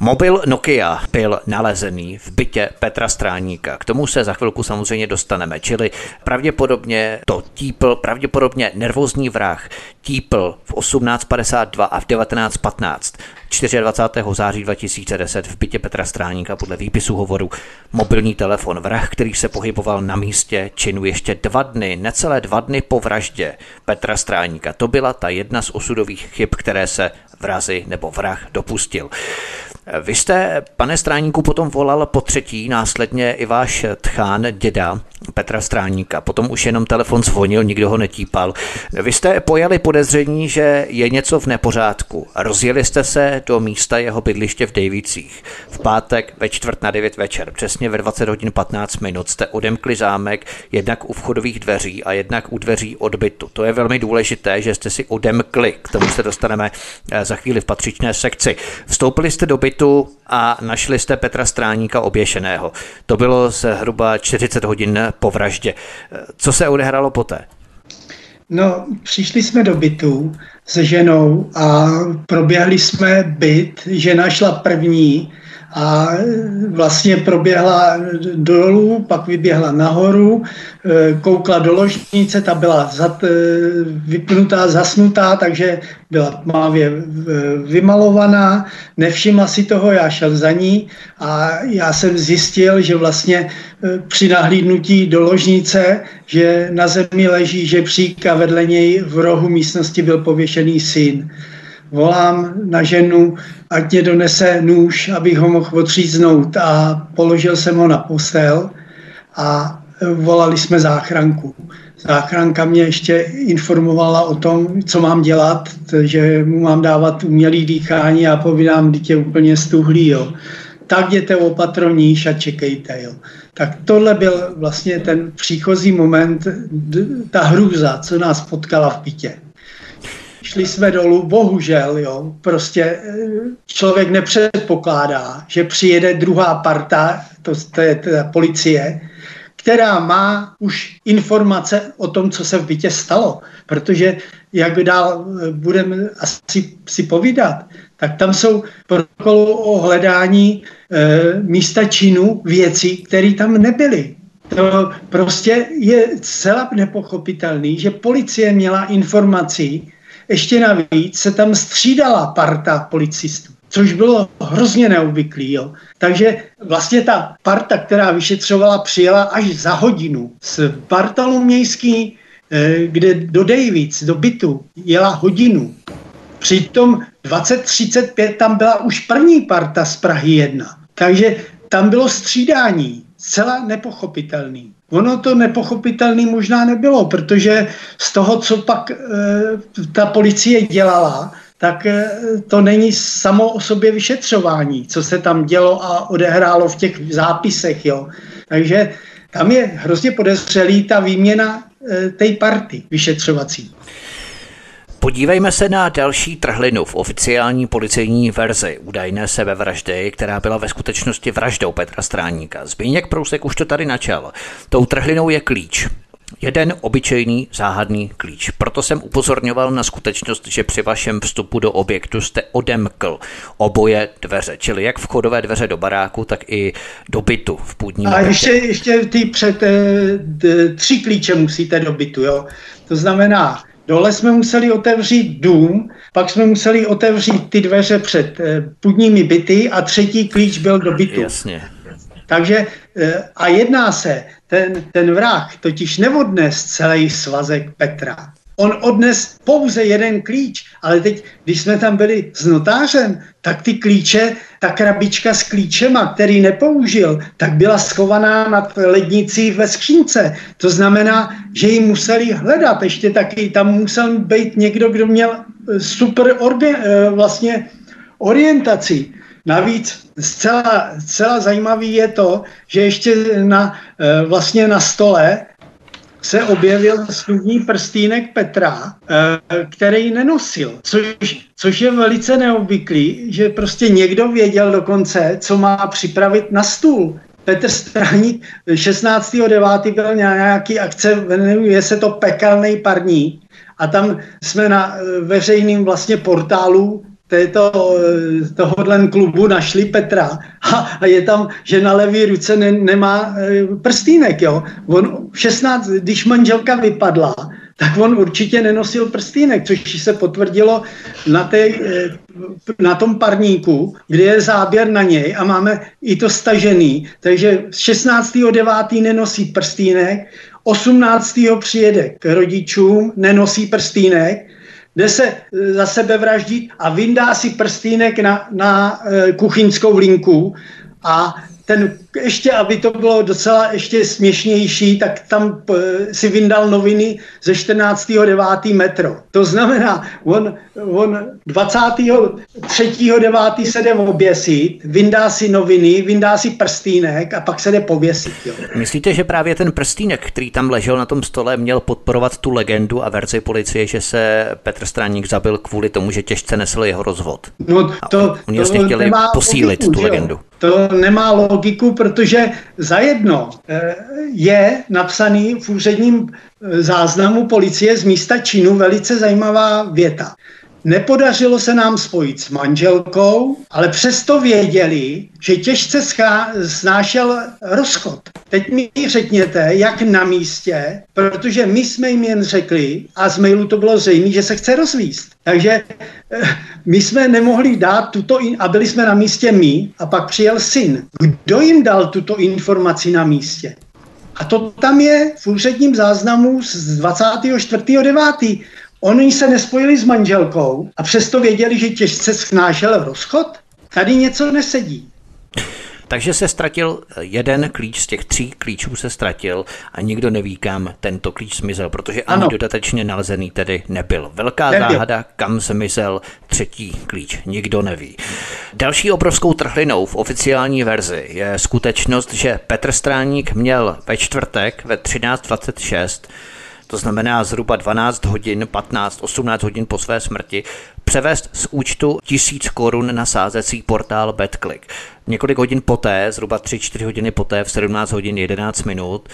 Mobil Nokia byl nalezený v bytě Petra Stráníka. K tomu se za chvilku samozřejmě dostaneme, čili pravděpodobně to típl, pravděpodobně nervózní vrah típl v 1852 a v 1915 24. září 2010 v bytě Petra Stráníka podle výpisu hovoru mobilní telefon. Vrah, který se pohyboval na místě činu ještě dva dny, necelé dva dny po vraždě Petra Stráníka. To byla ta jedna z osudových chyb, které se vrazy nebo vrah dopustil. Vy jste, pane Stráníku, potom volal po třetí, následně i váš tchán, děda Petra Stráníka. Potom už jenom telefon zvonil, nikdo ho netípal. Vy jste pojali podezření, že je něco v nepořádku. Rozjeli jste se do místa jeho bydliště v Dejvicích. V pátek ve čtvrt na 9 večer, přesně ve 20 hodin 15 minut, jste odemkli zámek jednak u vchodových dveří a jednak u dveří odbytu. To je velmi důležité, že jste si odemkli. K tomu se dostaneme eh, za chvíli v patřičné sekci. Vstoupili jste do bytu a našli jste Petra Stráníka oběšeného. To bylo zhruba 40 hodin po vraždě. Co se odehrálo poté? No, přišli jsme do bytu se ženou a proběhli jsme byt. Žena šla první a vlastně proběhla dolů, pak vyběhla nahoru, e, koukla do ložnice, ta byla zat, e, vypnutá, zasnutá, takže byla tmavě e, vymalovaná, nevšimla si toho, já šel za ní a já jsem zjistil, že vlastně při nahlídnutí do ložnice, že na zemi leží žebřík a vedle něj v rohu místnosti byl pověšený syn volám na ženu, ať mě donese nůž, abych ho mohl odříznout a položil jsem ho na postel a volali jsme záchranku. Záchranka mě ještě informovala o tom, co mám dělat, že mu mám dávat umělý dýchání a povídám, dítě úplně stuhlý, jo. Tak jděte opatroníš a čekejte, jo. Tak tohle byl vlastně ten příchozí moment, ta hrůza, co nás potkala v bytě šli jsme dolů, bohužel, jo, prostě eh, člověk nepředpokládá, že přijede druhá parta, to, to je ta policie, která má už informace o tom, co se v bytě stalo. Protože, jak dál eh, budeme asi si povídat, tak tam jsou protokolu o hledání e, místa činu věcí, které tam nebyly. To prostě je celá nepochopitelný, že policie měla informaci, ještě navíc se tam střídala parta policistů, což bylo hrozně neobvyklý. Jo. Takže vlastně ta parta, která vyšetřovala, přijela až za hodinu z Bartalu mějský, eh, kde do Davids, do bytu, jela hodinu. Přitom 2035 tam byla už první parta z Prahy 1. Takže tam bylo střídání, zcela nepochopitelný. Ono to nepochopitelný možná nebylo, protože z toho, co pak e, ta policie dělala, tak e, to není samo o sobě vyšetřování, co se tam dělo a odehrálo v těch zápisech. Jo. Takže tam je hrozně podezřelý ta výměna e, té party vyšetřovací. Podívejme se na další trhlinu v oficiální policejní verzi údajné sebevraždy, která byla ve skutečnosti vraždou Petra Stráníka. Zbýněk Prousek už to tady načal. Tou trhlinou je klíč. Jeden obyčejný záhadný klíč. Proto jsem upozorňoval na skutečnost, že při vašem vstupu do objektu jste odemkl oboje dveře, čili jak vchodové dveře do baráku, tak i do bytu v půdním. A ještě, ještě ty před e, tři klíče musíte do bytu, jo. To znamená Dole jsme museli otevřít dům, pak jsme museli otevřít ty dveře před eh, půdními byty a třetí klíč byl do bytu. Jasně. Takže eh, a jedná se, ten, ten vrah totiž neodnes celý svazek Petra. On odnes pouze jeden klíč, ale teď, když jsme tam byli s notářem, tak ty klíče, ta krabička s klíčema, který nepoužil, tak byla schovaná nad lednicí ve skřínce. To znamená, že ji museli hledat. Ještě taky tam musel být někdo, kdo měl eh, super orga, eh, vlastně orientaci. Navíc zcela, zcela zajímavý je to, že ještě na, eh, vlastně na stole se objevil snubní prstínek Petra, eh, který nenosil, což, což je velice neobvyklý, že prostě někdo věděl dokonce, co má připravit na stůl. Petr Straník 16.9. byl nějaký akce, je se to pekelný parník a tam jsme na eh, veřejným vlastně portálu této, eh, tohohle klubu našli Petra a, a je tam, že na levé ruce ne, nemá e, prstínek, jo. On 16, když manželka vypadla, tak on určitě nenosil prstínek, což se potvrdilo na, té, e, na tom parníku, kde je záběr na něj a máme i to stažený. Takže 16.9. nenosí prstínek, 18. přijede k rodičům, nenosí prstínek, jde se e, za sebe vraždit a vyndá si prstínek na, na e, kuchyňskou linku a ten, ještě aby to bylo docela ještě směšnější, tak tam eh, si vyndal noviny ze 14.9. metro. To znamená, on, on 23.9. se jde oběsit, vyndá si noviny, vyndá si prstínek a pak se jde pověsit. Jo. Myslíte, že právě ten prstínek, který tam ležel na tom stole, měl podporovat tu legendu a verzi policie, že se Petr Straník zabil kvůli tomu, že těžce nesl jeho rozvod? No to, Oni vlastně chtěli posílit logiku, tu legendu. To nemá logiku, protože zajedno eh, je napsaný v úředním eh, záznamu policie z místa činu velice zajímavá věta. Nepodařilo se nám spojit s manželkou, ale přesto věděli, že těžce snášel rozchod. Teď mi řekněte, jak na místě, protože my jsme jim jen řekli, a z mailu to bylo zřejmé, že se chce rozvíst. Takže eh, my jsme nemohli dát tuto, a byli jsme na místě my, a pak přijel syn. Kdo jim dal tuto informaci na místě? A to tam je v úředním záznamu z 24.9. Oni se nespojili s manželkou a přesto věděli, že těžce snášel rozchod? Tady něco nesedí. Takže se ztratil jeden klíč z těch tří klíčů se ztratil a nikdo neví, kam tento klíč zmizel, protože ano. ani dodatečně nalezený tedy nebyl. Velká nebyl. záhada, kam zmizel třetí klíč, nikdo neví. Další obrovskou trhlinou v oficiální verzi je skutečnost, že Petr Stráník měl ve čtvrtek ve 13.26 to znamená zhruba 12 hodin, 15, 18 hodin po své smrti, převést z účtu 1000 korun na sázecí portál BetClick. Několik hodin poté, zhruba 3-4 hodiny poté, v 17 hodin 11 minut,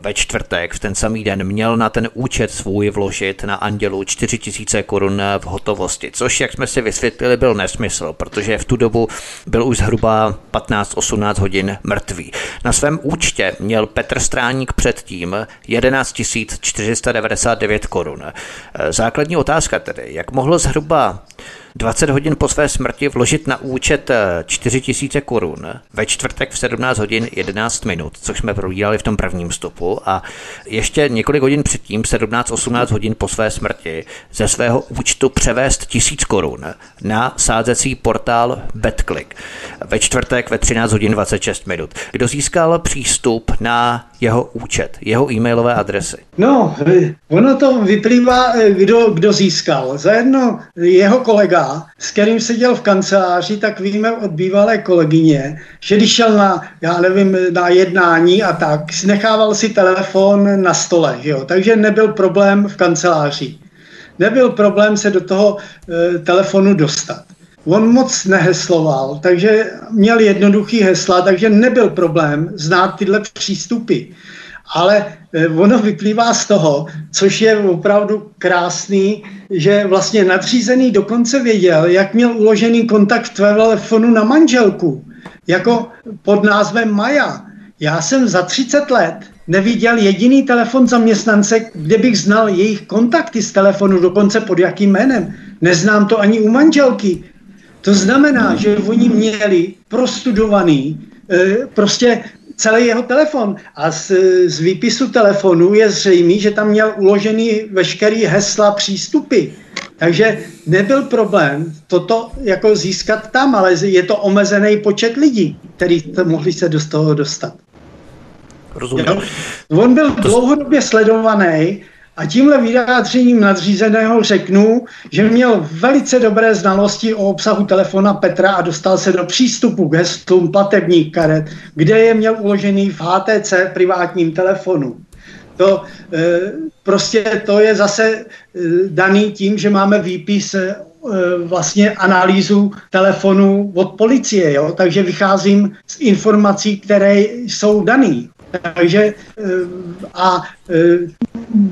ve čtvrtek, v ten samý den, měl na ten účet svůj vložit na Andělu 4000 korun v hotovosti, což, jak jsme si vysvětlili, byl nesmysl, protože v tu dobu byl už zhruba 15-18 hodin mrtvý. Na svém účtě měl Petr Stráník předtím 11 499 korun. Základní otázka tedy, jak mohl zhruba 啊。20 hodin po své smrti vložit na účet 4000 eh, korun ve čtvrtek v 17 hodin 11 minut, což jsme probírali v tom prvním stopu a ještě několik hodin předtím, 17-18 hodin po své smrti, ze svého účtu převést 1000 korun na sázecí portál BetClick ve čtvrtek ve 13 hodin 26 minut. Kdo získal přístup na jeho účet, jeho e-mailové adresy? No, ono to vyplývá, eh, kdo, kdo získal. Zajedno jeho kolega, s kterým seděl v kanceláři, tak víme od bývalé kolegyně, že když šel na, já nevím, na jednání a tak, nechával si telefon na stole, jo? takže nebyl problém v kanceláři. Nebyl problém se do toho e, telefonu dostat. On moc nehesloval, takže měl jednoduchý hesla, takže nebyl problém znát tyhle přístupy. Ale eh, ono vyplývá z toho, což je opravdu krásný, že vlastně nadřízený dokonce věděl, jak měl uložený kontakt v telefonu na manželku, jako pod názvem Maja. Já jsem za 30 let neviděl jediný telefon zaměstnance, kde bych znal jejich kontakty z telefonu, dokonce pod jakým jménem. Neznám to ani u manželky. To znamená, že oni měli prostudovaný e, prostě celý jeho telefon. A z, z výpisu telefonu je zřejmé, že tam měl uložený veškerý hesla přístupy. Takže nebyl problém toto jako získat tam, ale je to omezený počet lidí, kteří mohli se do toho dostat. Rozumím. On byl dlouhodobě sledovaný A tímhle vyjádřením nadřízeného řeknu, že měl velice dobré znalosti o obsahu telefona Petra a dostal se do přístupu k heslům platebních karet, kde je měl uložený v HTC privátním telefonu. To e, prostě to je zase e, daný tím, že máme výpis e, vlastně analýzu telefonu od policie, jo? takže vycházím z informací, které jsou dané. Takže eh, a eh,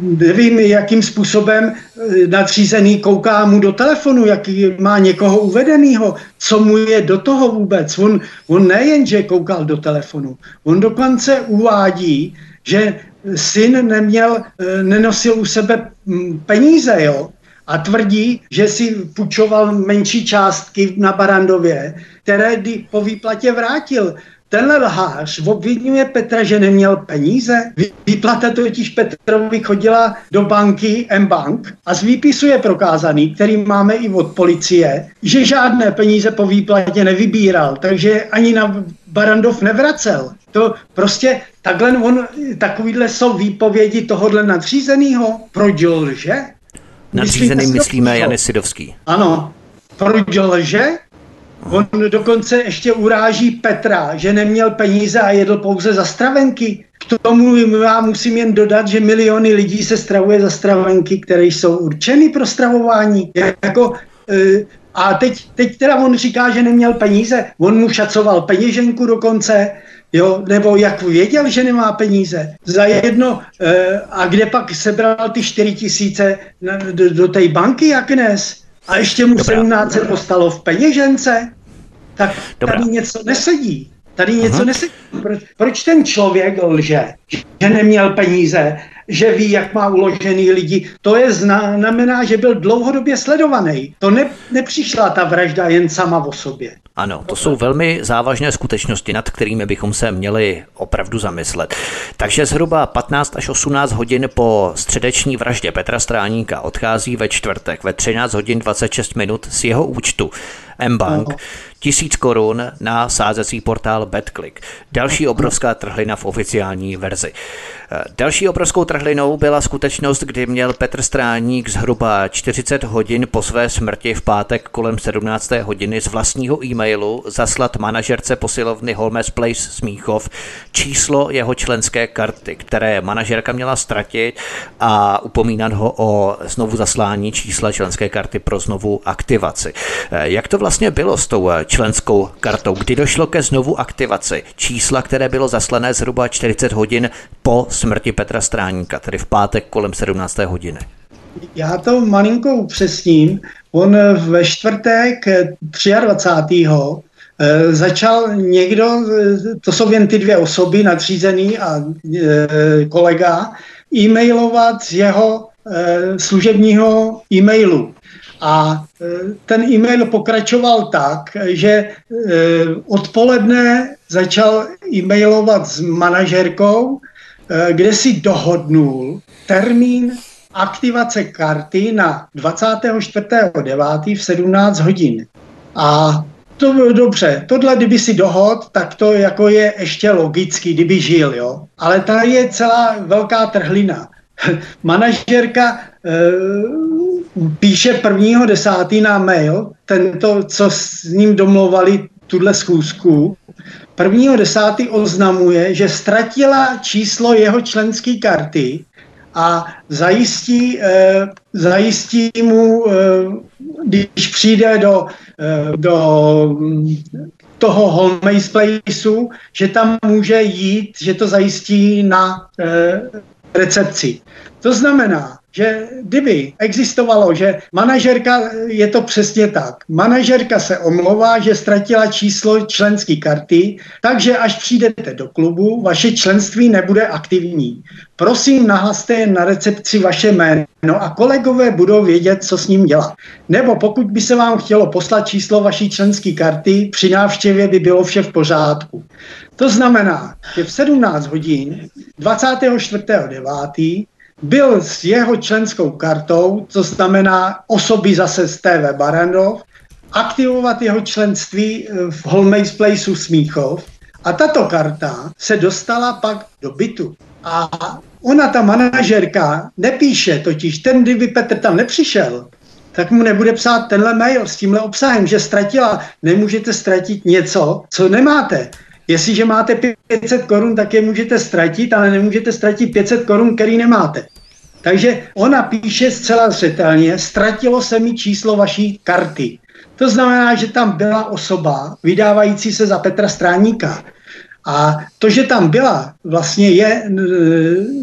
nevím, jakým způsobem eh, nadřízený kouká mu do telefonu, jaký má někoho uvedenýho, co mu je do toho vůbec. On, on nejen, že koukal do telefonu, on dokonce uvádí, že syn neměl, nenosil u sebe hm, peníze, jo, a tvrdí, že si půjčoval menší částky na Barandově, které po výplatě vrátil. Tenhle lhář obvinuje Petra, že neměl peníze. Výplata totiž Petrovi chodila do banky M-Bank a z výpisu je prokázaný, který máme i od policie, že žádné peníze po výplatě nevybíral, takže ani na Barandov nevracel. To prostě takhle on, takovýhle jsou výpovědi tohohle nadřízeného. Proč lže? Nadřízený myslíme Jany Sidovský. Ano. Proč lže? On dokonce ještě uráží Petra, že neměl peníze a jedl pouze za stravenky. K tomu já musím jen dodat, že miliony lidí se stravuje za stravenky, které jsou určeny pro stravování. Jako, e, a teď, teď teda on říká, že neměl peníze. On mu šacoval peněženku dokonce, jo, nebo jak věděl, že nemá peníze. Za jedno, e, a kde pak sebral ty 4 tisíce do, do té banky, jak dnes? A ještě mu 17 se postalo v peněžence, tak Dobrá. tady něco nesedí. Tady něco uh-huh. nesedí. Proč, proč ten člověk lže, že neměl peníze, že ví, jak má uložený lidi. To je znamená, že byl dlouhodobě sledovaný. To ne, nepřišla ta vražda jen sama o sobě. Ano, to jsou velmi závažné skutečnosti, nad kterými bychom se měli opravdu zamyslet. Takže zhruba 15 až 18 hodin po středeční vraždě Petra Stráníka odchází ve čtvrtek ve 13 hodin 26 minut z jeho účtu mBank. Tisíc korun na sázecí portál BetClick. Další obrovská trhlina v oficiální verzi. Další obrovskou trhlinou byla skutečnost, kdy měl Petr Stráník zhruba 40 hodin po své smrti v pátek kolem 17. hodiny z vlastního e-mailu zaslat manažerce posilovny Holmes Place Smíchov číslo jeho členské karty, které manažerka měla ztratit a upomínat ho o znovu zaslání čísla členské karty pro znovu aktivaci. Jak to vlastně bylo s tou členskou kartou? Kdy došlo ke znovu aktivaci čísla, které bylo zaslané zhruba 40 hodin po smrti Petra Stráníka, tedy v pátek kolem 17. hodiny? Já to malinko upřesním. On ve čtvrtek 23. Eh, začal někdo, eh, to jsou jen ty dvě osoby, nadřízený a eh, kolega, e-mailovat z jeho služebního e-mailu. A ten e-mail pokračoval tak, že odpoledne začal e-mailovat s manažerkou, Eh, kde si dohodnul termín aktivace karty na 24.9. v 17 hodin. A to bylo dobře. Tohle, kdyby si dohod, tak to jako je ještě logický, kdyby žil, jo. Ale tady je celá velká trhlina. Manažerka e, píše prvního desátý na mail, tento, co s ním domlouvali tuhle schůzku, Prvního desátý oznamuje, že ztratila číslo jeho členské karty a zajistí, eh, zajistí mu, eh, když přijde do, eh, do toho home placeu, že tam může jít, že to zajistí na eh, recepci. To znamená, že kdyby existovalo, že manažerka, je to přesně tak, manažerka se omlouvá, že ztratila číslo členské karty, takže až přijdete do klubu, vaše členství nebude aktivní. Prosím, nahlaste na recepci vaše jméno a kolegové budou vědět, co s ním dělat. Nebo pokud by se vám chtělo poslat číslo vaší členské karty, při návštěvě by bylo vše v pořádku. To znamená, že v 17 hodin 24.9 byl s jeho členskou kartou, co znamená osoby zase z TV Barandov, aktivovat jeho členství eh, v Holmejs Placeu Smíchov a tato karta se dostala pak do bytu. A ona, ta manažerka, nepíše, totiž ten, kdyby Petr tam nepřišel, tak mu nebude psát tenhle mail s tímhle obsahem, že ztratila. Nemůžete ztratit něco, co nemáte. Jestliže máte 500 korun, tak je můžete ztratit, ale nemůžete ztratit 500 korun, který nemáte. Takže ona píše zcela zřetelně, ztratilo se mi číslo vaší karty. To znamená, že tam byla osoba vydávající se za Petra Stráníka. A to, že tam byla, vlastně je e,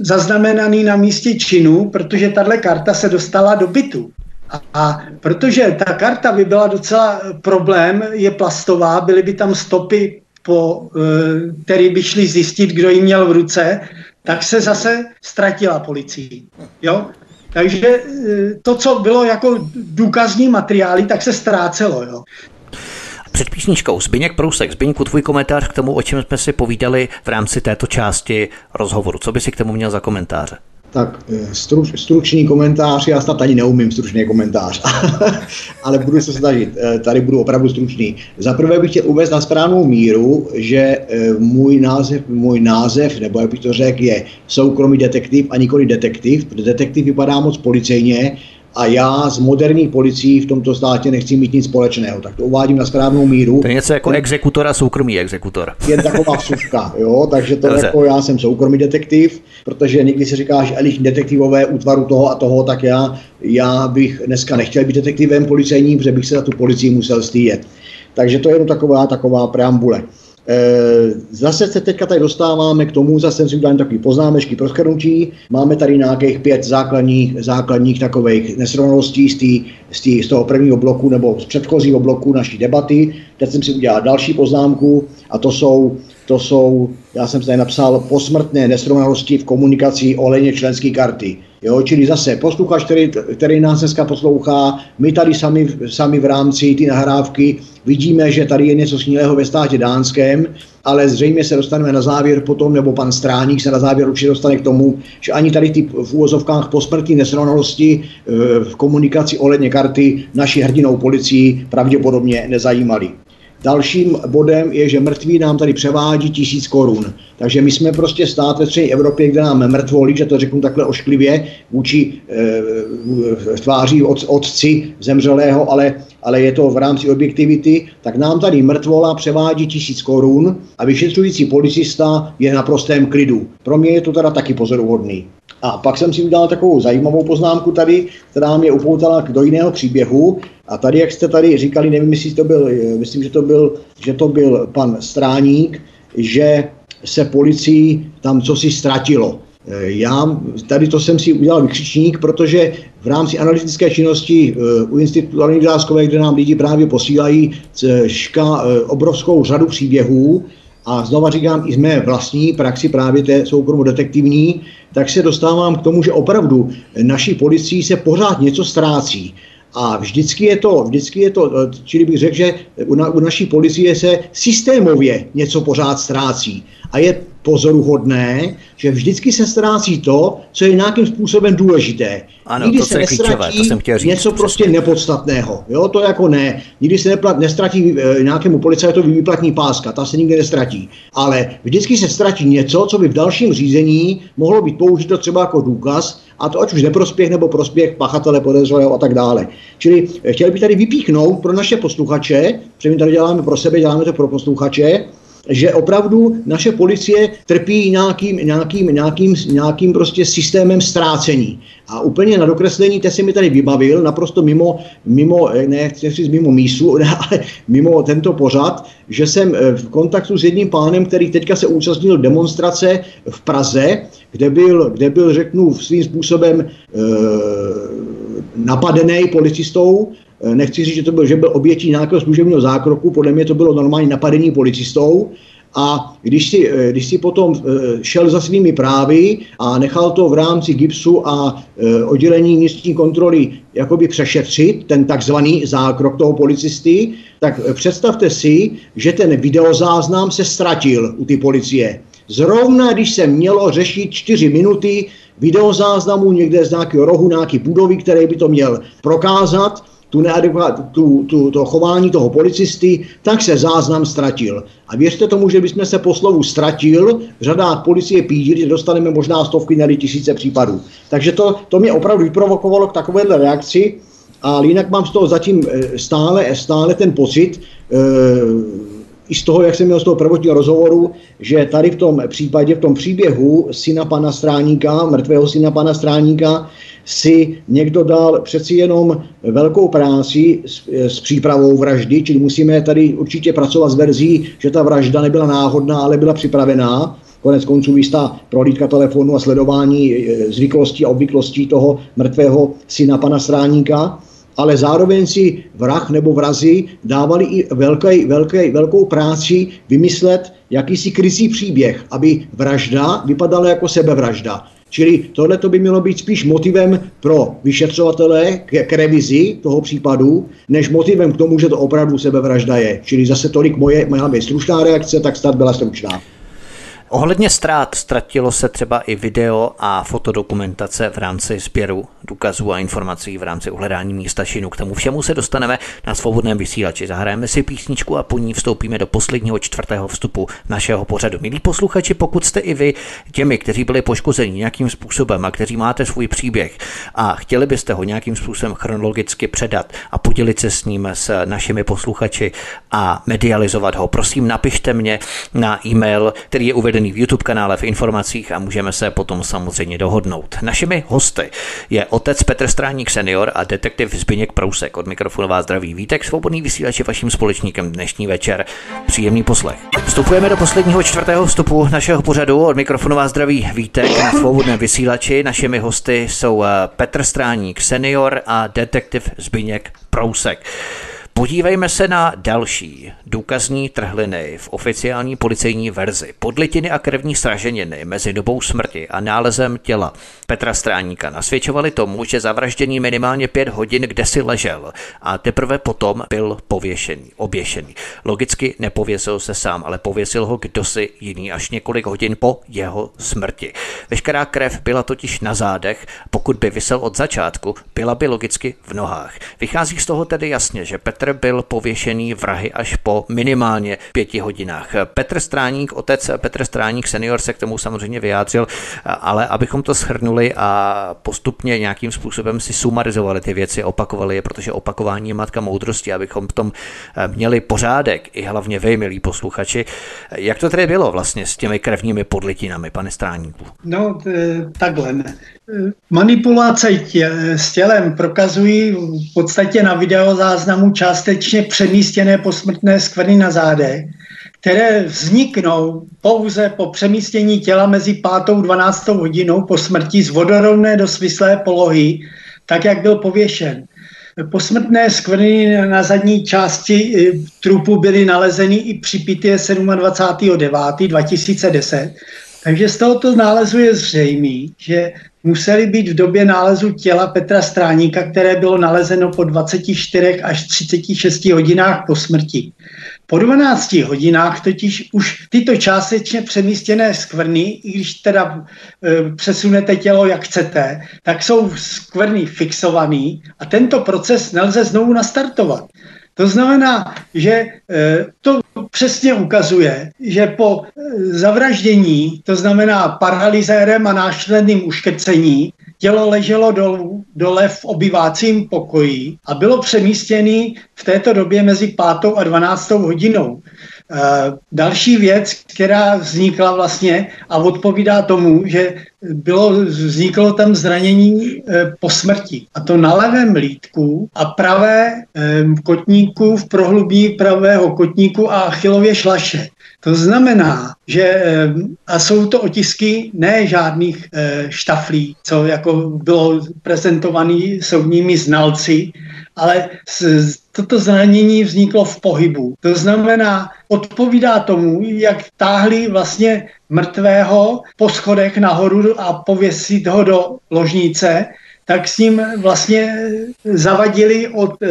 zaznamenaný na místě činu, protože tahle karta se dostala do bytu. A, a protože ta karta by byla docela problém, je plastová, byly by tam stopy, po, který by šli zjistit, kdo ji měl v ruce, tak se zase ztratila policií. Jo? Takže e, to, co bylo jako důkazní materiály, tak se ztrácelo. Jo? Před písničkou Zbyněk Prousek. Zbyňku, tvůj komentář k tomu, o čem jsme si povídali v rámci této části rozhovoru. Co by si k tomu měl za komentáře? Tak eh, struč, stručný komentář, já snad ani neumím stručný komentář, ale budu se snažit, eh, tady budu opravdu stručný. Za prvé bych chtěl uvést na správnou míru, že eh, můj název, můj název, nebo jak bych to řekl, je soukromý detektiv a nikoli detektiv, protože detektiv vypadá moc policejně a já s moderní policií v tomto státě nechci mít nic společného. Tak to uvádím na správnou míru. To je něco jako exekutor a soukromý exekutor. Je taková vsuvka, jo, takže to Dobře. jako já jsem soukromý detektiv, protože někdy se říká, že elitní detektivové útvaru toho a toho, tak já, já bych dneska nechtěl být detektivem policejním, protože bych se za tu policii musel stydět. Takže to je jenom taková, taková preambule. Eh, zase se teďka tady dostáváme k tomu, zase si udělal takový poznámečky pro schrnutí. Máme tady nějakých pět základních, základních takových nesrovnalostí z, tý, z, tý, z toho prvního bloku nebo z předchozího bloku naší debaty. Teď jsem si udělal další poznámku a to jsou, to jsou já jsem tady napsal posmrtné nesrovnalosti v komunikaci ohledně členské karty. Jo, čili zase posluchač, který, který nás dneska poslouchá, my tady sami, sami v rámci ty nahrávky vidíme, že tady je něco snílého ve státě dánském, ale zřejmě se dostaneme na závěr potom, nebo pan Stráník se na závěr určitě dostane k tomu, že ani tady ty v úvozovkách posmrtní nesrovnalosti e, v komunikaci ohledně karty naši hrdinou policii pravděpodobně nezajímaly. Dalším bodem je, že mrtví nám tady převádí tisíc korun. Takže my jsme prostě stát ve střední Evropě, kde nám mrtvoli, že to řeknu takhle ošklivě, vůči e, tváří od, otci zemřelého, ale, ale je to v rámci objektivity, tak nám tady mrtvola převádí tisíc korun a vyšetřující policista je na prostém klidu. Pro mě je to teda taky pozoruhodný. A pak jsem si udělal takovou zajímavou poznámku tady, která mě upoutala do jiného příběhu. A tady, jak jste tady říkali, nevím, jestli to byl, myslím, že to byl, že to byl pan Stráník, že se policii tam co si ztratilo. Já tady to jsem si udělal vykřičník, protože v rámci analytické činnosti eh, u Institutu Aleny kde nám lidi právě posílají eh, ška, eh, obrovskou řadu příběhů, a znova říkám i z mé vlastní praxi právě té soukromo detektivní, tak se dostávám k tomu, že opravdu naší policii se pořád něco ztrácí. A vždycky je to, vždycky je to, čili bych řekl, že u, na, u naší policie se systémově něco pořád ztrácí. A je pozoruhodné, že vždycky se ztrácí to, co je nějakým způsobem důležité. Ano, Nikdy to, se nestratí to jsem chtěl říct, něco prostě přesně. nepodstatného. Jo, to jako ne. Nikdy se neplat, nestratí e, nějakému policajtovi výplatní páska, ta se nikdy nestratí. Ale vždycky se ztratí něco, co by v dalším řízení mohlo být použito třeba jako důkaz, a to ať už neprospěch nebo prospěch pachatele podezřelého a tak dále. Čili e, chtěl bych tady vypíchnout pro naše posluchače, protože my tady děláme pro sebe, děláme to pro posluchače, že opravdu naše policie trpí nějakým, nějakým, nějakým, nějakým prostě systémem ztrácení. A úplně na dokreslení, te si mi tady vybavil, naprosto mimo, mimo ne chci mimo mísu, ale mimo tento pořad, že jsem eh, v kontaktu s jedním pánem, který teďka se účastnil demonstrace v Praze, kde byl, kde byl řeknu, svým způsobem e, napadený policistou, Eh, nechci říct, že to byl, že byl obětí nějakého služebního zákroku, podle mě to bylo normální napadení policistou, a když si, eh, když si potom eh, šel za svými právy a nechal to v rámci GIPSu a oddělení vnitřní kontroly jakoby přešetřit, ten takzvaný zákrok toho policisty, tak představte si, že ten videozáznam se ztratil u ty policie. Zrovna když se mělo řešit čtyři minuty videozáznamu někde z nějakého rohu, nějaký budovy, který by to měl prokázat, tu neadekvát, tu, tu, to chování toho policisty, tak se záznam ztratil. A věřte tomu, že bychom se po slovu ztratil v řadách policie pídili, že dostaneme možná stovky, nebo tisíce případů. Takže to, to mě opravdu vyprovokovalo k takovéhle reakci, a jinak mám z toho zatím eh, stále, stále ten pocit, e, i z toho, jak jsem měl z toho prvotního rozhovoru, že tady v tom případě, v tom příběhu syna pana Stráníka, mrtvého syna pana Stráníka, si někdo dal přeci jenom velkou práci s, s přípravou vraždy, čili musíme tady určitě pracovat s verzí, že ta vražda nebyla náhodná, ale byla připravená. Konec konců jistá prohlídka telefonu a sledování e, zvyklostí a obvyklostí toho mrtvého syna pana Stráníka ale zároveň si vrah nebo vrazi dávali i velký, velký, velkou práci vymyslet jakýsi krycí příběh, aby vražda vypadala jako sebevražda. Čili tohle to by mělo být spíš motivem pro vyšetřovatele k, k revizi toho případu, než motivem k tomu, že to opravdu sebevražda je. Čili zase tolik moje, moja stručná reakce, tak snad byla stručná. Ohledně ztrát ztratilo se třeba i video a fotodokumentace v rámci sběru důkazů a informací v rámci uhledání místa činu. K tomu všemu se dostaneme na svobodném vysílači. Zahrajeme si písničku a po ní vstoupíme do posledního čtvrtého vstupu našeho pořadu. Milí posluchači, pokud jste i vy těmi, kteří byli poškozeni nějakým způsobem a kteří máte svůj příběh a chtěli byste ho nějakým způsobem chronologicky předat a podělit se s ním s našimi posluchači a medializovat ho, prosím napište mě na e-mail, který je uveden uvedený v YouTube kanále v informacích a můžeme se potom samozřejmě dohodnout. Našimi hosty je otec Petr Stráník senior a detektiv Zbyněk Prousek. Od mikrofonu vás zdraví Vítek, svobodný vysílač je vaším společníkem dnešní večer. Příjemný poslech. Vstupujeme do posledního čtvrtého vstupu našeho pořadu. Od mikrofonu vás zdraví Vítek na svobodném vysílači. Našimi hosty jsou eh, Petr Stráník senior a detektiv Zbyněk Prousek. Podívejme se na další důkazní trhliny v oficiální policejní verzi. Podlitiny a krevní sraženiny mezi dobou smrti a nálezem těla Petra Stráníka nasvědčovaly tomu, že zavražděný minimálně pět hodin kde si ležel a teprve potom byl pověšený, oběšený. Logicky nepověsil se sám, ale pověsil ho kdosi jiný až několik hodin po jeho smrti. Veškerá krev byla totiž na zádech, pokud by vysel od začátku, byla by logicky v nohách. Vychází z toho tedy jasně, že Petr Petr byl pověšený vrahy až po minimálně pěti hodinách. Petr Stráník, otec Petr Stráník senior se k tomu samozřejmě vyjádřil, ale abychom to shrnuli a postupně nějakým způsobem si sumarizovali ty věci, opakovali je, protože opakování je matka moudrosti, abychom v tom eh, měli pořádek, i hlavně vy, milí posluchači. Jak to tedy bylo vlastně s těmi krevními podlitinami, pane Stráníku? No, takhle. Manipulace tě, s tělem prokazují v podstatě na videozáznamu částečně přemístěné posmrtné skvrny na zádech, které vzniknou pouze po přemístění těla mezi 5. a 12. hodinou po smrti z vodorovné do svislé polohy, tak jak byl pověšen. Posmrtné skvrny na zadní části eh, trupu byly nalezeny i při pitě 27.9.2010 takže z tohoto nálezu je zřejmý, že museli být v době nálezu těla Petra Stráníka, které bylo nalezeno po 24 až 36 hodinách po smrti. Po 12 hodinách totiž už tyto částečně přemístěné skvrny, i když teda e, přesunete tělo jak chcete, tak jsou skvrny fixované a tento proces nelze znovu nastartovat. To znamená, že e, to přesně ukazuje, že po e, zavraždění, to znamená paralizérem a následným uškrcení, tělo leželo dolů, dole v obyvácím pokoji a bylo přemístěné v této době mezi 5. a 12. hodinou. Eh, další věc, která vznikla vlastně a odpovídá tomu, že bylo, vzniklo tam zranění eh, po smrti. A to na levém lítku a pravé eh, kotníku v prohlubí pravého kotníku a achilově šlaše. To znamená, že a jsou to otisky ne žádných štaflí, co jako bylo prezentovaný soudními znalci, ale toto zranění vzniklo v pohybu. To znamená, odpovídá tomu, jak táhli vlastně mrtvého po schodech nahoru a pověsit ho do ložnice, tak s ním vlastně zavadili od e,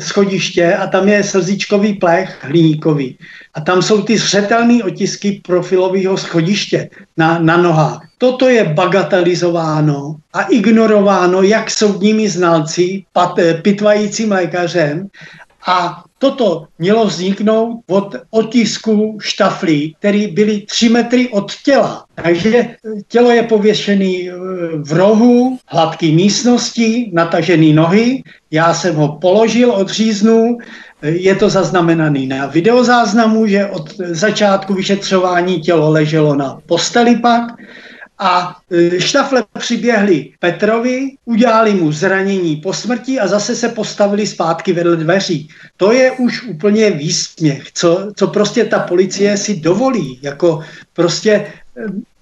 schodiště a tam je slzičkový plech hliníkový. A tam jsou ty zřetelné otisky profilového schodiště na, na nohách. Toto je bagatelizováno a ignorováno jak soudními znalci, pat, pitvajícím lékařem a toto mělo vzniknout od otisku štaflí, které byly tři metry od těla. Takže tělo je pověšené eh, v rohu, hladké místnosti, natažené nohy. Já jsem ho položil, odříznul, je to zaznamenané na videozáznamu, že od začátku vyšetřování tělo leželo na posteli pak a e, štafle přiběhli Petrovi, udělali mu zranění po smrti a zase se postavili zpátky vedle dveří. To je už úplně výsměch, co, co prostě ta policie si dovolí. Jako prostě, e,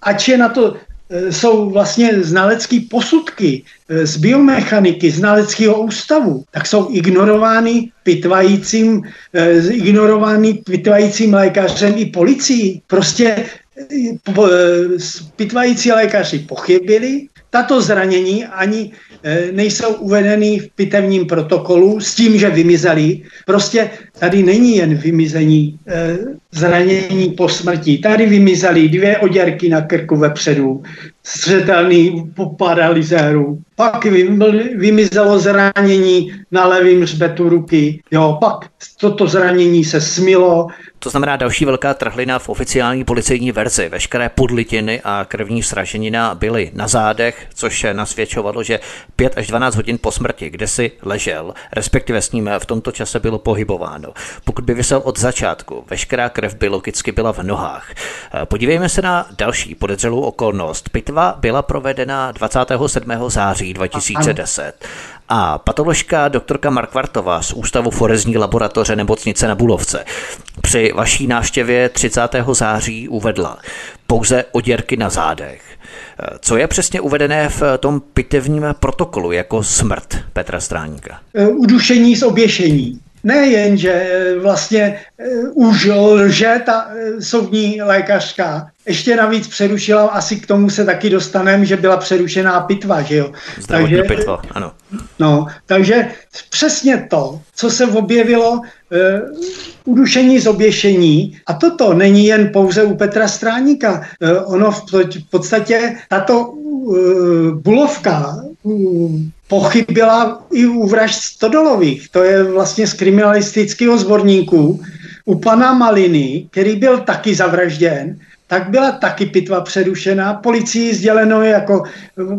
ač je na to e, jsou vlastně znalecké posudky z biomechaniky, znaleckého ústavu, tak jsou ignorovány pitvajícím, ignorovány pitvajícím lékařem i policií. Prostě pitvající lékaři pochybili, tato zranění ani e, nejsou uvedeny v pitevním protokolu s tím, že vymizeli. Prostě tady není jen vymizení e, zranění po smrti. Tady vymizely dvě oděrky na krku vepředu, střetelný po paralizéru. Pak vymizelo zranění na levém hřbetu ruky. Jo, pak toto zranění se smilo, to znamená další velká trhlina v oficiální policejní verzi. Veškeré podlitiny a krevní sraženina byly na zádech, což nasvědčovalo, že 5 až 12 hodin po smrti, kde si ležel, respektive s ním v tomto čase bylo pohybováno. Pokud by vysel od začátku, veškerá krev by logicky byla v nohách. Podívejme se na další podezřelou okolnost. Pitva byla provedena 27. září 2010 a patoložka doktorka Markvartová z Ústavu forezní laboratoře nemocnice na Bulovce při vaší návštěvě 30. září uvedla pouze oděrky na zádech. Co je přesně uvedené v tom pitevním protokolu jako smrt Petra Stráníka? Udušení z oběšení. Nejen, že vlastně už lže ta soudní lékařka, ještě navíc přerušila, asi k tomu se taky dostaneme, že byla přerušená pitva, že jo. Zdravotní takže, pitva, ano. No, takže přesně to, co se objevilo, uh, udušení z oběšení, a toto není jen pouze u Petra Stráníka, uh, ono v, v podstatě, tato uh, bulovka uh, pochybila i u vražd Stodolových, to je vlastně z kriminalistického zborníku, u pana Maliny, který byl taky zavražděn, tak byla taky pitva přerušena. Policii sděleno jako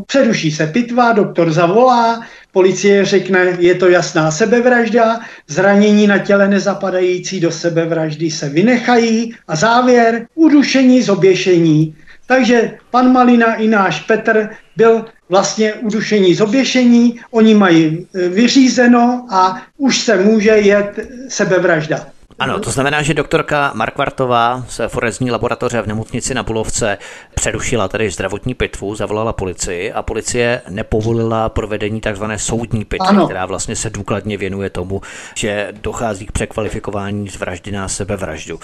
přeruší se pitva, doktor zavolá, policie řekne, je to jasná sebevražda, zranění na těle nezapadající do sebevraždy se vynechají a závěr udušení z oběšení. Takže pan Malina i náš Petr byl vlastně udušení z oběšení, oni mají vyřízeno a už se může jet sebevražda. Ano, to znamená, že doktorka Markvartová z forezní laboratoře v nemocnici na Bulovce přerušila tady zdravotní pitvu, zavolala policii a policie nepovolila provedení tzv. soudní pitvy, ano. která vlastně se důkladně věnuje tomu, že dochází k překvalifikování z vraždy na sebevraždu.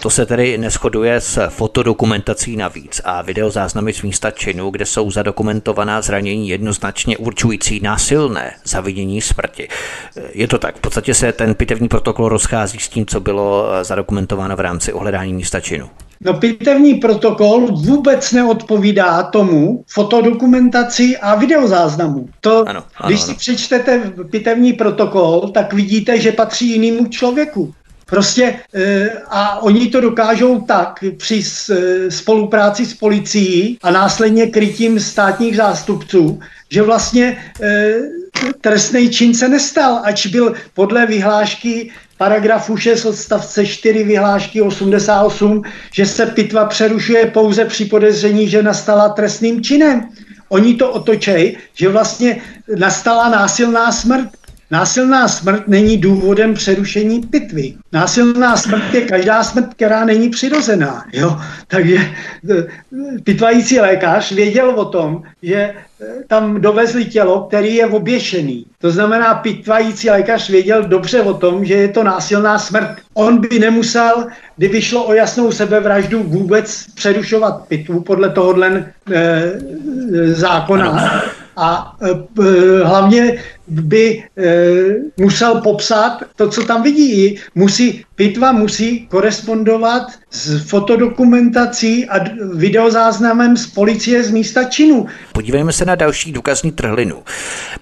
To se tedy neschoduje s fotodokumentací navíc a videozáznamy z místa činu, kde jsou zadokumentovaná zranění jednoznačně určující násilné zavinění smrti. Je to tak, v podstatě se ten pitevní protokol rozchází s tím, co bylo zadokumentováno v rámci ohledání místa činu. No pitevní protokol vůbec neodpovídá tomu fotodokumentaci a videozáznamu. To, ano, ano, když si ano. přečtete pitevní protokol, tak vidíte, že patří jinému člověku. Prostě e, a oni to dokážou tak při e, spolupráci s policií a následně krytím státních zástupců, že vlastně trestný čin se nestal, ač byl podle vyhlášky paragrafu 6 odstavce 4 vyhlášky 88, že se pitva přerušuje pouze při podezření, že nastala trestným činem. Oni to otočej, že vlastně nastala násilná smrt. Násilná smrt není důvodem přerušení pitvy. Násilná smrt je každá smrt, která není přirozená. Jo? Takže eh, pitvající lékař věděl o tom, že eh, tam dovezli tělo, který je oběšený. To znamená, pitvající lékař věděl dobře o tom, že je to násilná smrt. On by nemusel, kdyby šlo o jasnou sebevraždu, vůbec přerušovat pitvu podle tohohle e, zákona. A e, hlavně by e, musel popsat to, co tam vidí. Musí, pitva musí korespondovat s fotodokumentací a videozáznamem z policie z místa činu. Podívejme se na další důkazní trhlinu.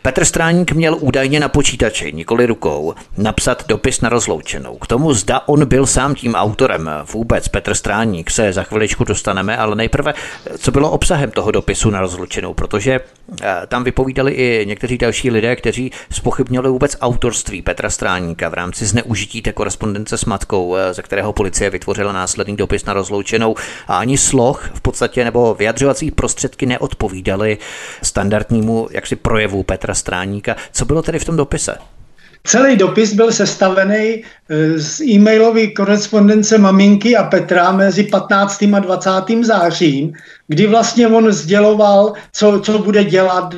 Petr Stráník měl údajně na počítači, nikoli rukou, napsat dopis na rozloučenou. K tomu zda on byl sám tím autorem. Vůbec Petr Stráník se za chviličku dostaneme, ale nejprve, co bylo obsahem toho dopisu na rozloučenou, protože eh, tam vypovídali i někteří další lidé, kteří spochybnili vůbec autorství Petra Stráníka v rámci zneužití té korespondence s matkou, eh, ze kterého policie vytvořila následný dopis na rozloučenou a ani sloh v podstatě nebo vyjadřovací prostředky neodpovídaly standardnímu jaksi projevu Petra Stráníka. Co bylo tedy v tom dopise? Celý dopis byl sestavený eh, z e-mailové korespondence maminky a Petra mezi 15. a 20. zářím kdy vlastně on sděloval, co, co bude dělat,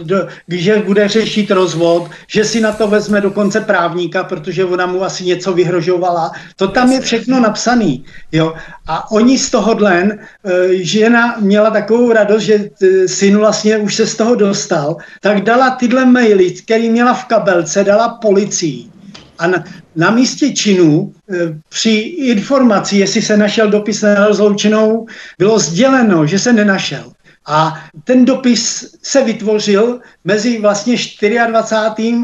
že bude řešit rozvod, že si na to vezme dokonce právníka, protože ona mu asi něco vyhrožovala. To tam je všechno napsaný. Jo? A oni z toho dlen, eh, žena měla takovou radost, že eh, syn vlastně už se z toho dostal, tak dala tyhle maily, který měla v kabelce, dala policii. A na, na místě činu e, při informaci, jestli se našel dopis na rozloučenou, bylo sděleno, že se nenašel. A ten dopis se vytvořil mezi vlastně 24.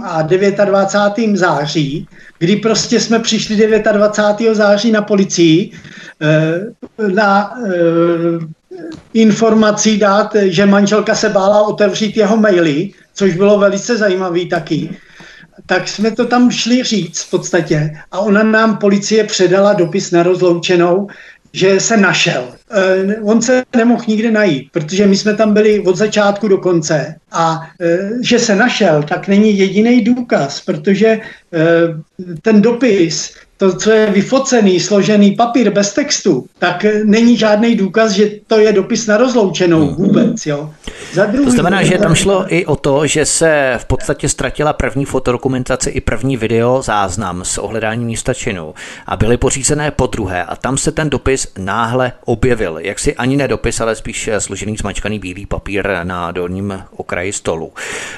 a 29. září, kdy prostě jsme přišli 29. září na policii e, na e, informací dát, že manželka se bála otevřít jeho maily, což bylo velice zajímavý taky tak jsme to tam šli říct v podstatě a ona nám policie předala dopis na rozloučenou, že se našel. E, on se nemohl nikde najít, protože my jsme tam byli od začátku do konce a e, že se našel, tak není jediný důkaz, protože e, ten dopis to, co je vyfocený, složený papír bez textu, tak není žádný důkaz, že to je dopis na rozloučenou vůbec. Jo. Za druhý, to znamená, že tam šlo i o to, že se v podstatě ztratila první fotodokumentace i první video záznam s ohledáním místa činu a byly pořízené po druhé a tam se ten dopis náhle objevil. Jak si ani ne dopis, ale spíš složený zmačkaný bílý papír na dolním okraji stolu.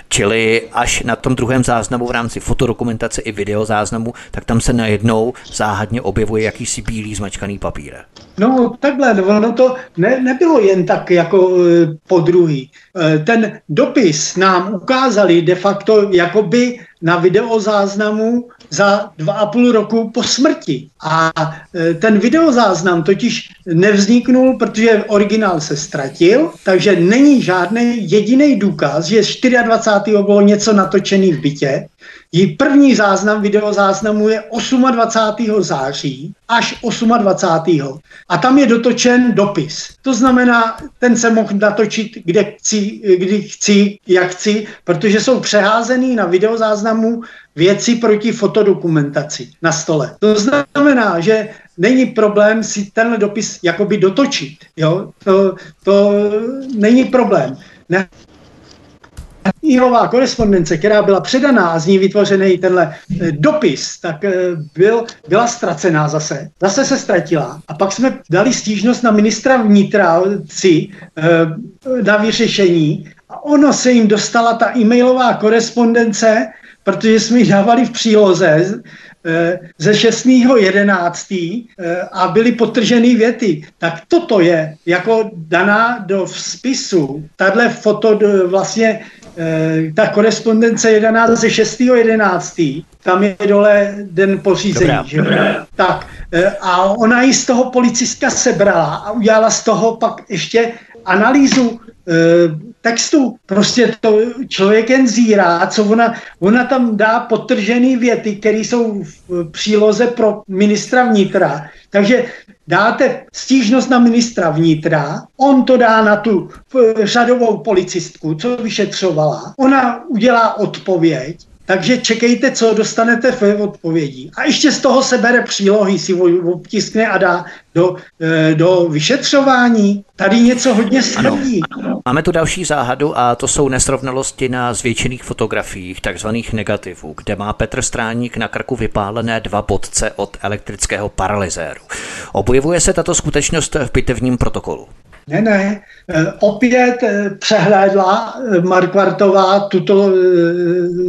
Čili až na tom druhém záznamu v rámci fotodokumentace i video záznamu, tak tam se najednou záhadně objevuje jakýsi bílý zmačkaný papír. No takhle, ono to ne, nebylo jen tak jako e, po druhý. E, ten dopis nám ukázali de facto jakoby na videozáznamu za dva a půl roku po smrti. A e, ten videozáznam totiž nevzniknul, protože originál se ztratil, takže není žádný jediný důkaz, že z 24. bylo něco natočený v bytě. Jí první záznam videozáznamu je 28. září až 28. A tam je dotočen dopis. To znamená, ten se mohl natočit kde chci, kdy chci, jak chci, protože jsou přeházený na videozáznamu věci proti fotodokumentaci na stole. To znamená, že není problém si tenhle dopis jakoby dotočit. Jo? To, to není problém. Ne, e-mailová korespondence, která byla předaná a z ní vytvořený tenhle eh, dopis, tak eh, byl, byla ztracená zase. Zase se ztratila. A pak jsme dali stížnost na ministra vnitra si eh, na vyřešení a ono se jim dostala ta e-mailová korespondence, protože jsme ji dávali v příloze ze 6.11. a byly potrženy věty. Tak toto je jako daná do spisu. Tahle foto vlastně ta korespondence 11 ze 6.11. Tam je dole den pořízení. Dobrá, že? Dobrá. Tak eh, a ona ji z toho policistka sebrala a udělala z toho pak ještě analýzu e, textu. Prostě to člověk jen zírá, co ona, ona tam dá potržený věty, které jsou v příloze pro ministra vnitra. Takže dáte stížnost na ministra vnitra, on to dá na tu řadovou policistku, co vyšetřovala, ona udělá odpověď, takže čekejte, co dostanete v odpovědi. A ještě z toho se bere přílohy, si obtiskne a dá do, eh, do vyšetřování. Tady něco hodně smrdí. Máme tu další záhadu a to jsou nesrovnalosti na zvětšených fotografiích, takzvaných negativů, kde má Petr Stráník na krku vypálené dva bodce od elektrického paralyzéru. Objevuje se tato skutečnost v bitevním protokolu. Ne, ne. Eh, opět eh, přehlédla eh, Markvartová tuto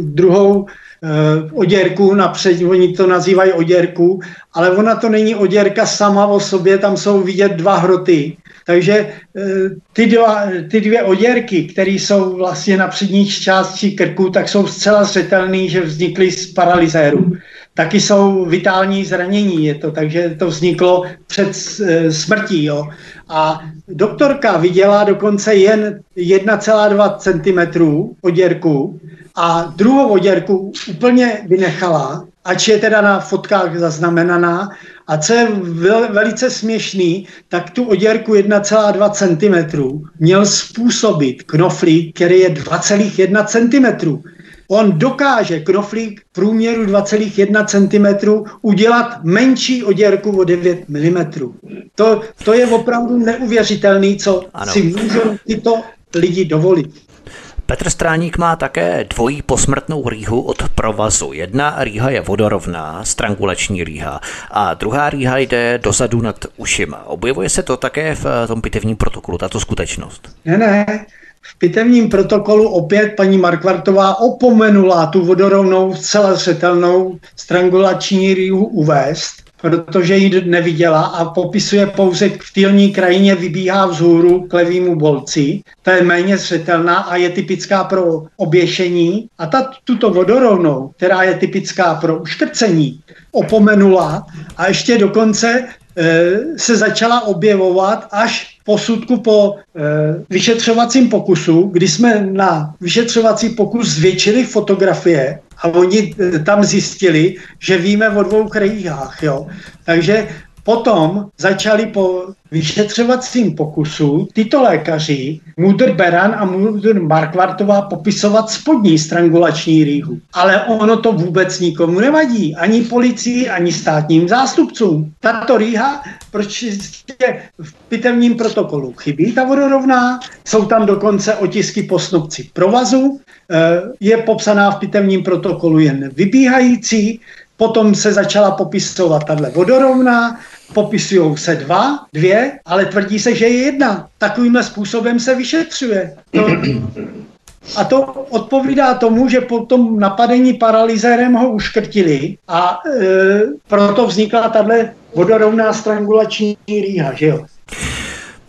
druhou oděrku, napřed, oni to nazývají oděrku, ale ona to není oděrka sama o sobě, tam jsou vidět dva hroty. Takže ty, dva, ty dvě oděrky, které jsou vlastně na přední části krku, tak jsou zcela zřetelné, že vznikly z paralyzéru taky jsou vitální zranění, je to, takže to vzniklo před eh, smrtí. Jo. A doktorka viděla dokonce jen 1,2 cm oděrku a druhou oděrku úplně vynechala, ač je teda na fotkách zaznamenaná. A co je velice směšný, tak tu oděrku 1,2 cm měl způsobit knoflík, který je 2,1 cm on dokáže knoflík v průměru 2,1 cm udělat menší oděrku o 9 mm. To, to je opravdu neuvěřitelný, co ano. si můžou tyto lidi dovolit. Petr Stráník má také dvojí posmrtnou rýhu od provazu. Jedna rýha je vodorovná, strangulační rýha, a druhá rýha jde dozadu nad ušima. Objevuje se to také v tom pitevním protokolu, tato skutečnost? Ne, ne, v pitevním protokolu opět paní Markvartová opomenula tu vodorovnou, zcela zřetelnou strangulační rýhu uvést, protože ji neviděla a popisuje pouze v týlní krajině vybíhá vzhůru k levýmu bolci. Ta je méně zřetelná a je typická pro oběšení. A ta, tuto vodorovnou, která je typická pro uštrcení, opomenula a ještě dokonce e, se začala objevovat až posudku po e, vyšetřovacím pokusu, kdy jsme na vyšetřovací pokus zvětšili fotografie a oni e, tam zjistili, že víme o dvou krajích. Jo. Takže Potom začali po vyšetřovacím pokusu tyto lékaři, Mudr Beran a Mudr Markvartová, popisovat spodní strangulační rýhu. Ale ono to vůbec nikomu nevadí, ani policii, ani státním zástupcům. Tato rýha, proč v pitevním protokolu chybí ta vodorovná, jsou tam dokonce otisky po snobci provazu, eh, je popsaná v pitevním protokolu jen vybíhající, Potom se začala popisovat tahle vodorovná, popisují se dva, dvě, ale tvrdí se, že je jedna. Takovýmhle způsobem se vyšetřuje. To, a to odpovídá tomu, že po tom napadení paralizérem ho uškrtili a e, proto vznikla tahle vodorovná strangulační rýha, že jo.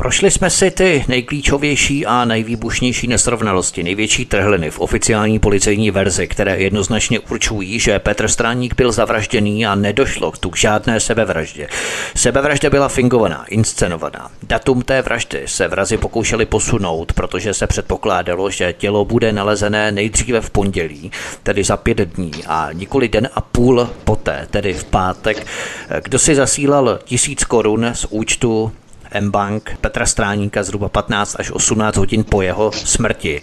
Prošli jsme si ty nejklíčovější a nejvýbušnější nesrovnalosti, největší trhliny v oficiální policejní verzi, které jednoznačně určují, že Petr Stráník byl zavražděný a nedošlo k tu žádné sebevraždě. Sebevražda byla fingovaná, inscenovaná. Datum té vraždy se vrazi pokoušeli posunout, protože se předpokládalo, že tělo bude nalezené nejdříve v pondělí, tedy za pět dní a nikoli den a půl poté, tedy v pátek. Kdo si zasílal tisíc korun z účtu M-Bank Petra Stráníka zhruba 15 až 18 hodin po jeho smrti.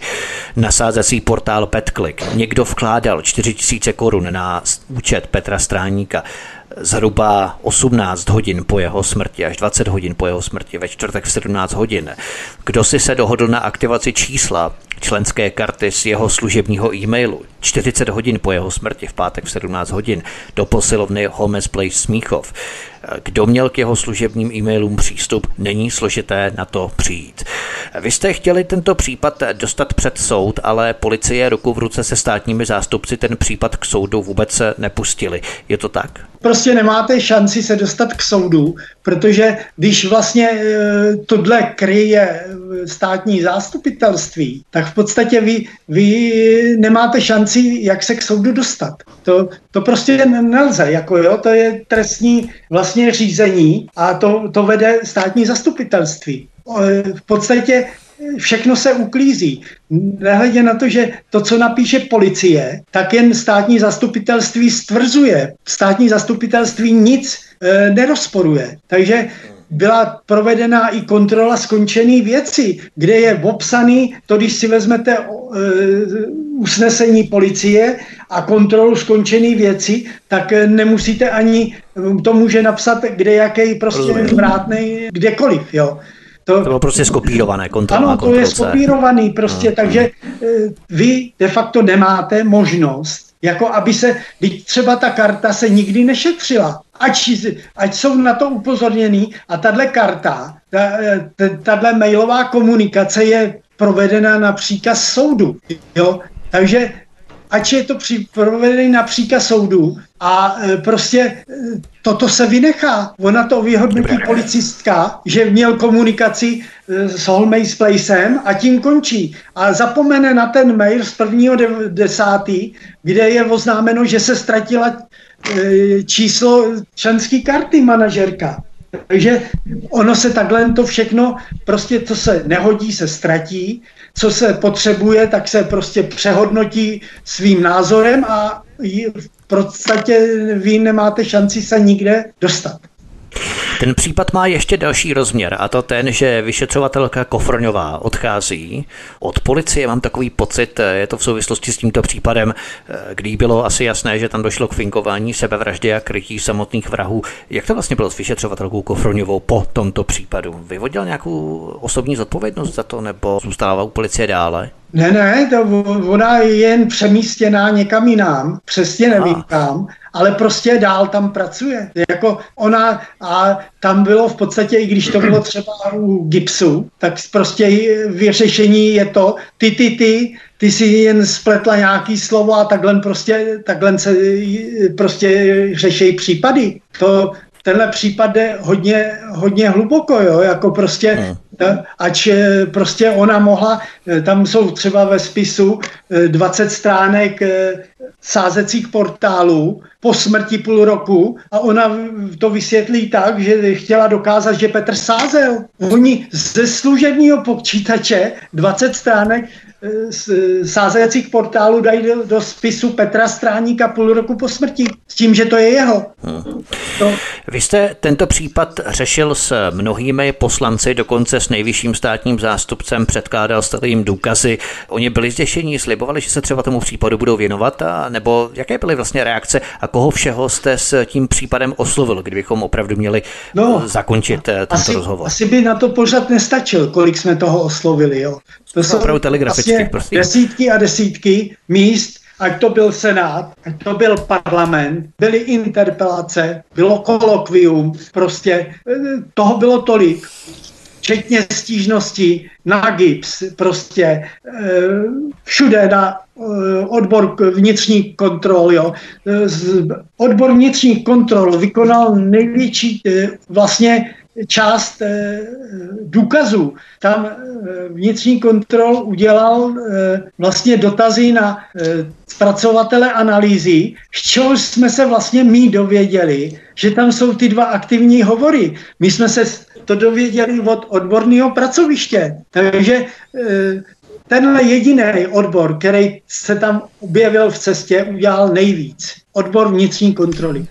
Nasázecí portál PetClick. Někdo vkládal 4000 korun na účet Petra Stráníka zhruba 18 hodin po jeho smrti, až 20 hodin po jeho smrti, ve čtvrtek v 17 hodin. Kdo si se dohodl na aktivaci čísla členské karty z jeho služebního e-mailu 40 hodin po jeho smrti v pátek v 17 hodin do posilovny Holmes Place Smíchov. Kdo měl k jeho služebním e-mailům přístup, není složité na to přijít. Vy jste chtěli tento případ dostat před soud, ale policie ruku v ruce se státními zástupci ten případ k soudu vůbec nepustili. Je to tak? Prostě nemáte šanci se dostat k soudu, protože když vlastně e, tohle kryje státní zástupitelství, tak v podstatě vy, vy nemáte šanci, jak se k soudu dostat. To, to prostě nelze, jako jo, to je trestní vlastně řízení a to, to vede státní zastupitelství. V podstatě všechno se uklízí. Nehledě na to, že to, co napíše policie, tak jen státní zastupitelství stvrzuje. Státní zastupitelství nic e, nerozporuje. Takže byla provedena i kontrola skončené věci, kde je obsaný, to když si vezmete e, usnesení policie a kontrolu skončené věci, tak nemusíte ani, to může napsat kde jaký prostě vrátnej, kdekoliv, jo. To, to bylo prostě skopírované, kontrola Ano, to je skopírovaný prostě, no. takže e, vy de facto nemáte možnost jako aby se, teď třeba ta karta se nikdy nešetřila. Ať, ať jsou na to upozorněný a tahle karta, tahle mailová komunikace je provedena na příkaz soudu. Jo? Takže ať je to při, provedený na příkaz soudu a e, prostě e, toto se vynechá. Ona to vyhodnotí policistka, že měl komunikaci e, s Holmace Placem a tím končí. A zapomene na ten mail z prvního desátý, kde je oznámeno, že se ztratila e, číslo členské karty manažerka. Takže ono se takhle to všechno, prostě co se nehodí, se ztratí co se potřebuje, tak se prostě přehodnotí svým názorem a v podstatě vy nemáte šanci se nikde dostat. Ten případ má ještě další rozměr a to ten, že vyšetřovatelka Kofrňová odchází od policie. Mám takový pocit, je to v souvislosti s tímto případem, kdy bylo asi jasné, že tam došlo k finkování sebevraždy a krytí samotných vrahů. Jak to vlastně bylo s vyšetřovatelkou Kofrňovou po tomto případu? Vyvodil nějakou osobní zodpovědnost za to nebo zůstává u policie dále? Ne, ne, to ona je jen přemístěná někam jinam, přesně nevím kam, ale prostě dál tam pracuje. Jako ona a tam bylo v podstatě, i když to bylo třeba u gipsu, tak prostě vyřešení je to, ty, ty, ty, ty si jen spletla nějaký slovo a takhle prostě, takhle se prostě řeší případy. To, tenhle případ jde hodně, hodně hluboko, jo, jako prostě hmm ač eh, prostě ona mohla, eh, tam jsou třeba ve spisu 20 eh, stránek sázecích portálů po smrti půl roku a ona to vysvětlí tak, že chtěla dokázat, že Petr sázel. Oni ze služebního počítače 20 stránek z sázejících portálů dají do, do spisu Petra Stráníka půl roku po smrti, s tím, že to je jeho. Vy jste tento případ řešil s mnohými poslanci, dokonce s nejvyšším státním zástupcem, předkládal jste jim důkazy. Oni byli zděšení, slibovali, že se třeba tomu případu budou věnovat, a nebo jaké byly vlastně reakce a koho všeho jste s tím případem oslovil, kdybychom opravdu měli no, zakončit eh, tento asi, rozhovor? Asi by na to pořád nestačil, kolik jsme toho oslovili. Jo. To jsou opravdu telegraficky, vlastně desítky a desítky míst, ať to byl senát, ať to byl parlament, byly interpelace, bylo kolokvium, prostě eh, toho bylo tolik včetně stížností na GIPS, prostě eh, všude na eh, odbor vnitřní kontrol. Jo. Odbor vnitřní kontrol vykonal největší vlastně část eh, důkazů. Tam eh, vnitřní kontrol udělal eh, vlastně dotazy na zpracovatele analýzy, z čeho jsme se vlastně my dověděli, že tam jsou ty dva aktivní hovory. My jsme se to dověděli od odborného pracoviště. Takže tenhle jediný odbor, který se tam objevil v cestě, udělal nejvíc. Odbor vnitřní kontroly.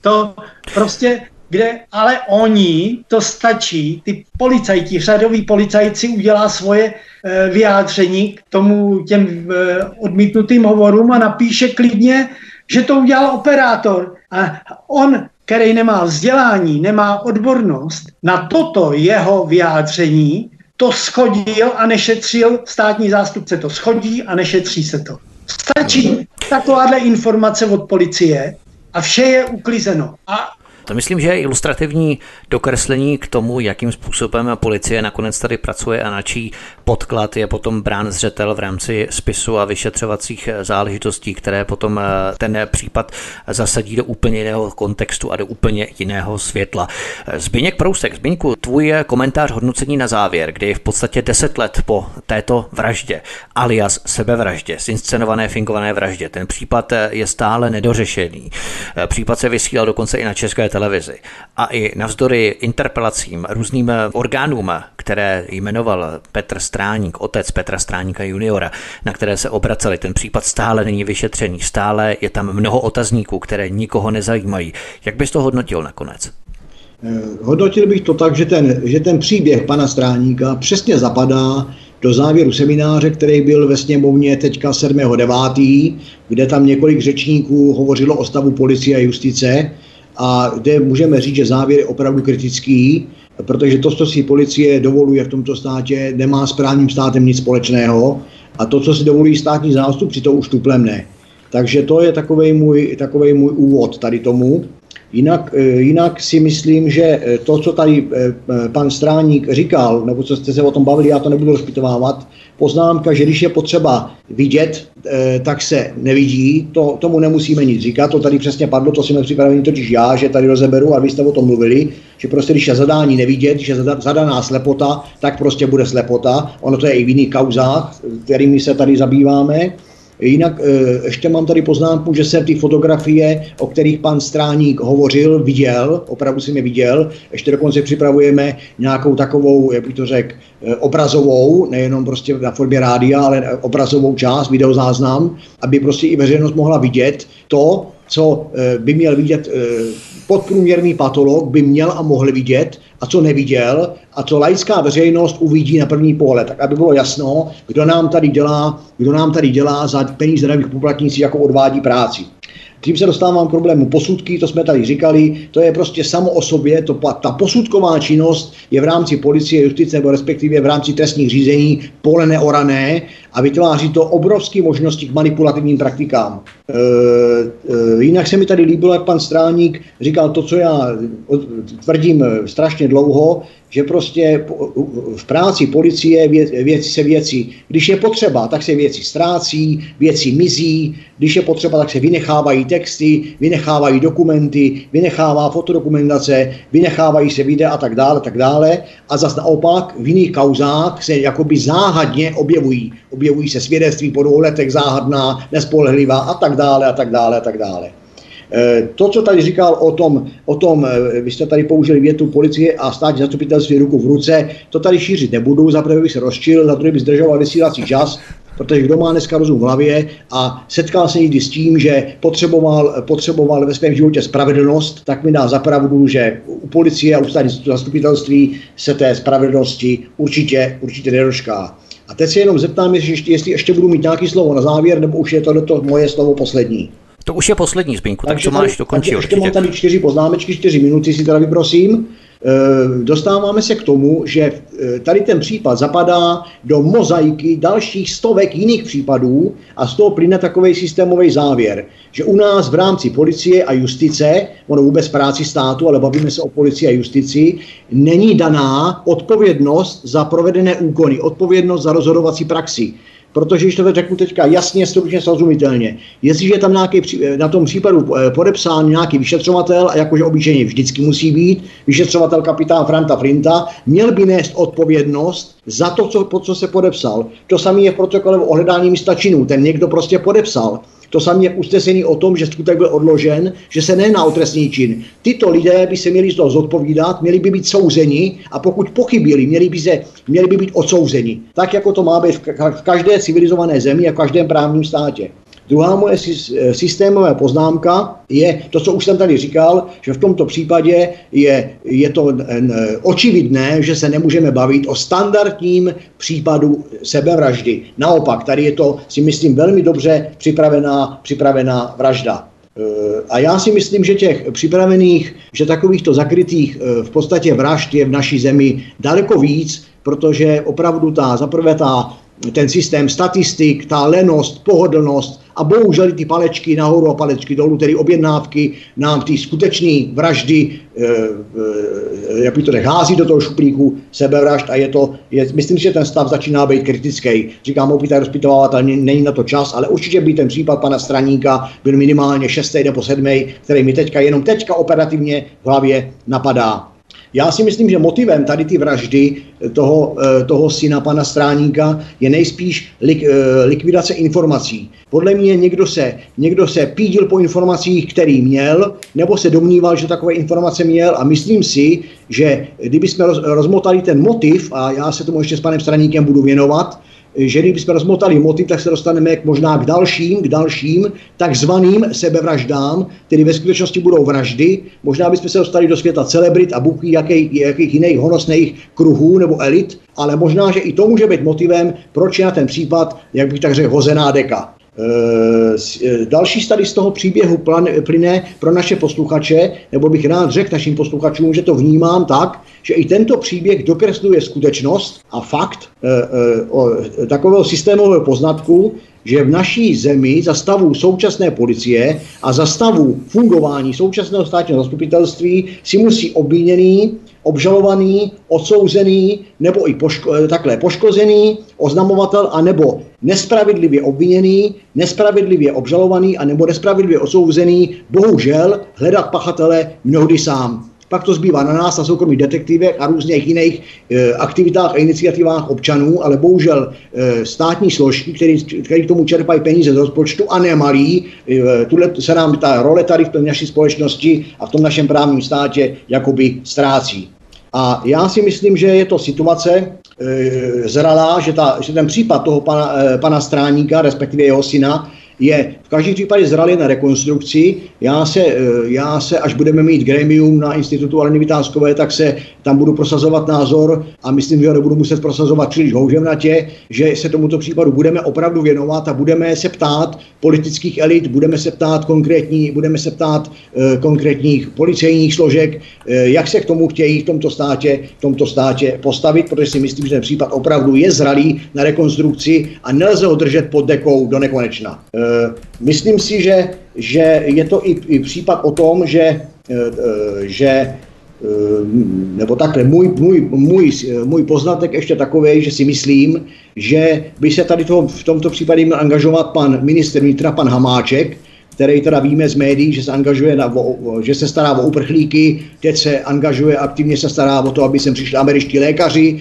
To prostě kde ale oni, to stačí, ty policajti, řadoví policajci udělá svoje e, vyjádření k tomu těm e, odmítnutým hovorům a napíše klidně, že to udělal operátor. A on, který nemá vzdělání, nemá odbornost, na toto jeho vyjádření to schodil a nešetřil státní zástupce. To schodí a nešetří se to. Stačí takováhle informace od policie a vše je uklizeno. A to myslím, že je ilustrativní dokreslení k tomu, jakým způsobem policie nakonec tady pracuje a na čí podklad je potom brán zřetel v rámci spisu a vyšetřovacích záležitostí, které potom eh, ten případ zasadí do úplně jiného kontextu a do úplně jiného světla. Zbyněk Prousek, Zbyňku, tvůj komentář hodnocení na závěr, kdy v podstatě deset let po této vraždě, alias sebevraždě, zinscenované fingované vraždě, ten případ je stále nedořešený. Případ se vysílal dokonce i na české televizi televizi. A i navzdory interpelacím různým orgánům, které jmenoval Petr Stráník, otec Petra Stráníka juniora, na které se obraceli, ten případ stále není vyšetřený, stále je tam mnoho otazníků, které nikoho nezajímají. Jak bys to hodnotil nakonec? Eh, hodnotil bych to tak, že ten, že ten příběh pana Stráníka přesně zapadá do závěru semináře, který byl ve sněmovně teďka 7.9., kde tam několik řečníků hovořilo o stavu policie a justice a kde můžeme říct, že závěr je opravdu kritický, protože to, co si policie dovoluje v tomto státě, nemá s právním státem nic společného a to, co si dovolují státní zástupci, to už tuplem ne. Takže to je takový můj, takovej můj úvod tady tomu. Jinak, eh, jinak si myslím, že eh, to, co tady eh, pan Stráník říkal, nebo co jste se o tom bavili, já to nebudu rozpitovávat, poznámka, že když je potřeba vidět, tak se nevidí, to, tomu nemusíme nic říkat, to tady přesně padlo, to si jsme připraveni totiž já, že tady rozeberu, a vy jste o tom mluvili, že prostě když je zadání nevidět, když je zadaná slepota, tak prostě bude slepota, ono to je i v jiných kauzách, kterými se tady zabýváme, Jinak eh, ještě mám tady poznámku, že jsem ty fotografie, o kterých pan Stráník hovořil, viděl, opravdu jsem je viděl. Ještě dokonce připravujeme nějakou takovou, jak bych to řekl, eh, obrazovou, nejenom prostě na formě rádia, ale obrazovou část, videozáznam, aby prostě i veřejnost mohla vidět to, co eh, by měl vidět podprůměrný patolog, by měl a mohl vidět a co neviděl a co laická veřejnost uvidí na první pohled, tak aby bylo jasno, kdo nám tady dělá, kdo nám tady dělá za peníze daných poplatníci, jako odvádí práci. Tím se dostávám k problému posudky, to jsme tady říkali, to je prostě samo o sobě, to, ta posudková činnost je v rámci policie, justice nebo respektive v rámci trestních řízení pole neorané a vytváří to obrovské možnosti k manipulativním praktikám. E, e, jinak se mi tady líbilo, jak pan Stráník říkal to, co já tvrdím strašně dlouho, že prostě v práci policie věci se věci, když je potřeba, tak se věci ztrácí, věci mizí, když je potřeba, tak se vynechávají texty, vynechávají dokumenty, vynechává fotodokumentace, vynechávají se videa a tak dále, tak dále. A zase naopak v jiných kauzách se jakoby záhadně objevují. Objevují se svědectví po dvou letech záhadná, nespolehlivá a tak dále a tak dále a tak dále. Eh, to, co tady říkal o tom, o tom, eh, vy jste tady použili větu policie a státní zastupitelství ruku v ruce, to tady šířit nebudu, za prvé bych se rozčil, za druhé bych zdržoval vysílací čas, protože kdo má dneska rozum v hlavě a setkal se někdy s tím, že potřeboval, potřeboval ve svém životě spravedlnost, tak mi dá zapravdu, že u policie a u státní zastupitelství se té spravedlnosti určitě, určitě nedošká. A teď se jenom zeptám, jestli ještě, jestli ještě budu mít nějaké slovo na závěr, nebo už je to, to moje slovo poslední. To už je poslední zbínku, tak to máš dokončit určitě. Ještě mám tady čtyři poznámečky, čtyři minuty si teda vyprosím. E, dostáváme se k tomu, že e, tady ten případ zapadá do mozaiky dalších stovek jiných případů a z toho plyne takový systémový závěr, že u nás v rámci policie a justice, ono vůbec práci státu, ale bavíme se o policii a justici, není daná odpovědnost za provedené úkony, odpovědnost za rozhodovací praxi. Protože, když to řeknu teďka jasně, stručně, srozumitelně, jestliže je tam nějaký, na tom případu eh, podepsán nějaký vyšetřovatel, a jakože obyčejně vždycky musí být, vyšetřovatel kapitán Franta Flinta, měl by nést odpovědnost za to, co, po co se podepsal. To samé je v protokole o ohledání místa činů. Ten někdo prostě podepsal. To samé je usnesení o tom, že skutek byl odložen, že se nejedná o trestný čin. Tyto lidé by se měli z toho zodpovídat, měli by být souzeni a pokud pochybili, měli by, se, měli by být odsouzeni. Tak, jako to má být v každé civilizované zemi a v každém právním státě. Druhá moje eh, systémová poznámka je to, co už jsem tady říkal, že v tomto případě je, je to eh, očividné, že se nemůžeme bavit o standardním případu sebevraždy. Naopak, tady je to, si myslím, velmi dobře připravená, připravená vražda. Eh, a já si myslím, že těch připravených, že takovýchto zakrytých v podstatě vražd je v naší zemi daleko víc, protože opravdu ta, zaprvé ta ten systém statistik, ta lenost, pohodlnost a bohužel ty palečky nahoru a palečky dolů, tedy objednávky nám ty skutečné vraždy, e, e, jak by to hází do toho šuplíku sebevražd a je to, je, myslím si, že ten stav začíná být kritický. Říkám, opět rozpitovávat, ale není na to čas, ale určitě by ten případ pana Straníka byl minimálně šestý nebo sedmý, který mi teďka jenom teďka operativně v hlavě napadá. Já si myslím, že motivem tady ty vraždy toho, eh, toho syna pana Stráníka je nejspíš lik, eh, likvidace informací. Podle mě někdo se, někdo se pídil po informacích, který měl, nebo se domníval, že takové informace měl a myslím si, že kdyby jsme roz, rozmotali ten motiv, a já se tomu ještě s panem Straníkem budu věnovat, že kdybychom rozmotali motiv, tak se dostaneme k možná k dalším, k dalším takzvaným sebevraždám, které ve skutečnosti budou vraždy. Možná bychom se dostali do světa celebrit a buchví jakých, jakých jiných honosných kruhů nebo elit, ale možná, že i to může být motivem, proč je na ten případ, jak bych tak řekl, hozená deka. Další tady z toho příběhu plyne pro naše posluchače, nebo bych rád řekl našim posluchačům, že to vnímám tak, že i tento příběh dokresluje skutečnost a fakt e, e, o, takového systémového poznatku, že v naší zemi za stavu současné policie a za stavu fungování současného státního zastupitelství si musí obviněný, obžalovaný, odsouzený nebo i poško, takhle poškozený, oznamovatel a nebo nespravedlivě obviněný, nespravedlivě obžalovaný a nebo nespravedlivě odsouzený, bohužel hledat pachatele mnohdy sám pak to zbývá na nás, na soukromých detektivech a různých jiných e, aktivitách a iniciativách občanů, ale bohužel e, státní složky, který k tomu čerpají peníze z rozpočtu a nemalý, e, se nám ta role tady v té naší společnosti a v tom našem právním státě jakoby ztrácí. A já si myslím, že je to situace e, zralá, že, ta, že ten případ toho pana, e, pana Stráníka, respektive jeho syna, je každém případě zralý na rekonstrukci. Já se, eh, já se, až budeme mít gremium na institutu Aleny Vytázkové, tak se tam budu prosazovat názor a myslím, že ho nebudu muset prosazovat příliš houževnatě, že se tomuto případu budeme opravdu věnovat a budeme se ptát politických elit, budeme se ptát konkrétní, budeme se ptát e, konkrétních policejních složek, e, jak se k tomu chtějí v tomto státě, v tomto státě postavit, protože si myslím, že ten případ opravdu je zralý na rekonstrukci a nelze ho držet pod dekou do nekonečna. E, myslím si, že, že je to i, i případ o tom, že, že nebo takhle, můj, můj, můj, můj poznatek ještě takový, že si myslím, že by se tady to, v tomto případě měl angažovat pan minister vnitra, pan Hamáček, který teda víme z médií, že se angažuje, na, že se stará o uprchlíky, teď se angažuje, aktivně se stará o to, aby sem přišli američtí lékaři,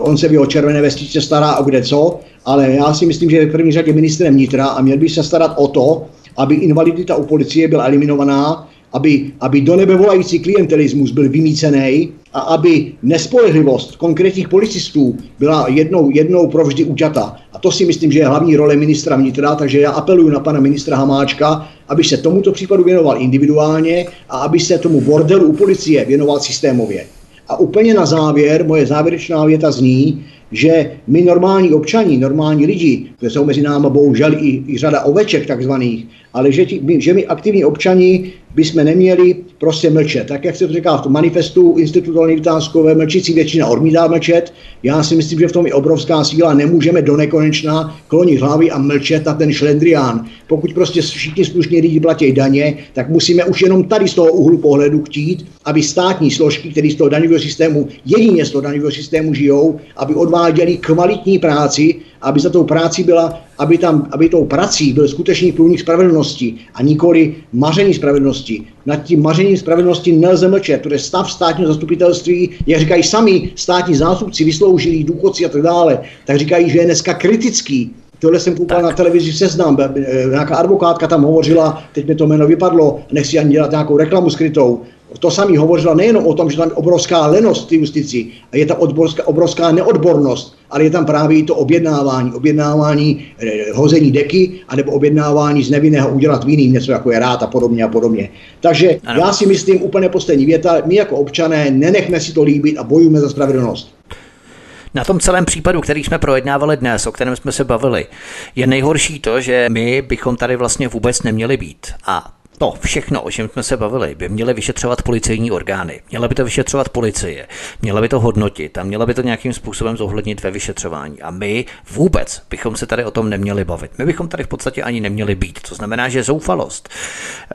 on se v jeho červené vestičce stará o kde co, ale já si myslím, že je v první řadě ministrem vnitra a měl by se starat o to, aby invalidita u policie byla eliminovaná, aby, aby do nebe volající klientelismus byl vymícený a aby nespolehlivost konkrétních policistů byla jednou, jednou provždy uťata. A to si myslím, že je hlavní role ministra vnitra, takže já apeluji na pana ministra Hamáčka, aby se tomuto případu věnoval individuálně a aby se tomu bordelu u policie věnoval systémově. A úplně na závěr, moje závěrečná věta zní, že my normální občani, normální lidi, kde jsou mezi námi bohužel i, i řada oveček takzvaných, ale že, ti, že my aktivní občani bychom neměli prostě mlčet. Tak jak se to říká v tom manifestu Institutu Vytázkové, mlčící většina odmítá mlčet. Já si myslím, že v tom je obrovská síla. Nemůžeme do nekonečna klonit hlavy a mlčet na ten šlendrián. Pokud prostě všichni slušní lidi platí daně, tak musíme už jenom tady z toho úhlu pohledu chtít, aby státní složky, které z toho daňového systému, jedině z toho daňového systému žijou, aby odváděli kvalitní práci, aby za tou práci byla, aby, tam, aby tou prací byl skutečný průnik spravedlnosti a nikoli maření spravedlnosti. Nad tím mařením spravedlnosti nelze mlčet, protože stav státního zastupitelství, jak říkají sami státní zástupci, vysloužilí, důchodci a tak dále, tak říkají, že je dneska kritický. Tohle jsem koupal na televizi Seznam, nějaká advokátka tam hovořila, teď mi to jméno vypadlo, nechci ani dělat nějakou reklamu skrytou, to samý hovořila nejenom o tom, že tam je obrovská lenost v justici a je tam obrovská, obrovská neodbornost, ale je tam právě i to objednávání, objednávání eh, hození deky, anebo objednávání z nevinného udělat vinným něco jako je rád a podobně a podobně. Takže ano. já si myslím úplně poslední věta, my jako občané nenechme si to líbit a bojujeme za spravedlnost. Na tom celém případu, který jsme projednávali dnes, o kterém jsme se bavili, je nejhorší to, že my bychom tady vlastně vůbec neměli být. A to všechno, o čem jsme se bavili, by měly vyšetřovat policejní orgány. Měla by to vyšetřovat policie, měla by to hodnotit a měla by to nějakým způsobem zohlednit ve vyšetřování. A my vůbec bychom se tady o tom neměli bavit. My bychom tady v podstatě ani neměli být. To znamená, že zoufalost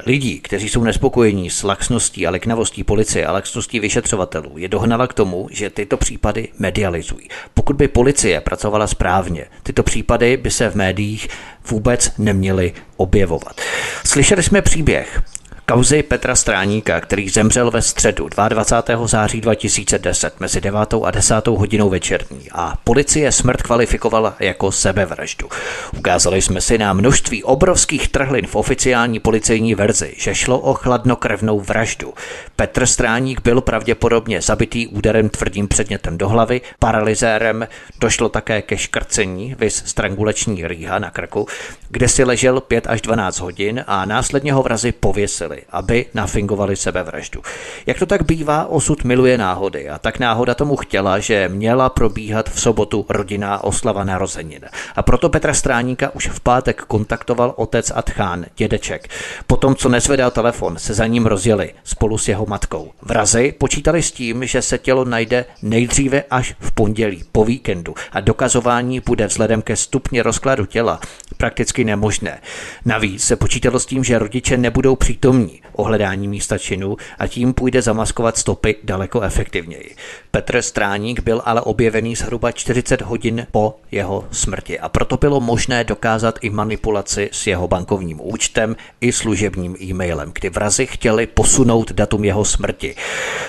lidí, kteří jsou nespokojení s laxností a leknavostí policie a laxností vyšetřovatelů, je dohnala k tomu, že tyto případy medializují. Pokud by policie pracovala správně, tyto případy by se v médiích vůbec neměly objevovat. Slyšeli jsme příběh Kauzy Petra Stráníka, který zemřel ve středu 22. září 2010 mezi 9. a 10. hodinou večerní a policie smrt kvalifikovala jako sebevraždu. Ukázali jsme si na množství obrovských trhlin v oficiální policejní verzi, že šlo o chladnokrevnou vraždu. Petr Stráník byl pravděpodobně zabitý úderem tvrdým předmětem do hlavy, paralyzérem, došlo také ke škrcení, vys strangulační rýha na krku, kde si ležel 5 až 12 hodin a následně ho vrazy pověsili zajistili, aby nafingovali sebevraždu. Jak to tak bývá, osud miluje náhody a tak náhoda tomu chtěla, že měla probíhat v sobotu rodinná oslava narozenin. A proto Petra Stráníka už v pátek kontaktoval otec Atchán, dědeček. Potom, co nezvedal telefon, se za ním rozjeli spolu s jeho matkou. Vrazy počítali s tím, že se tělo najde nejdříve až v pondělí, po víkendu a dokazování bude vzhledem ke stupni rozkladu těla prakticky nemožné. Navíc se počítalo s tím, že rodiče nebudou přítomní ohledání místa činu a tím půjde zamaskovat stopy daleko efektivněji. Petr Stráník byl ale objevený zhruba 40 hodin po jeho smrti a proto bylo možné dokázat i manipulaci s jeho bankovním účtem i služebním e-mailem, kdy vrazi chtěli posunout datum jeho smrti.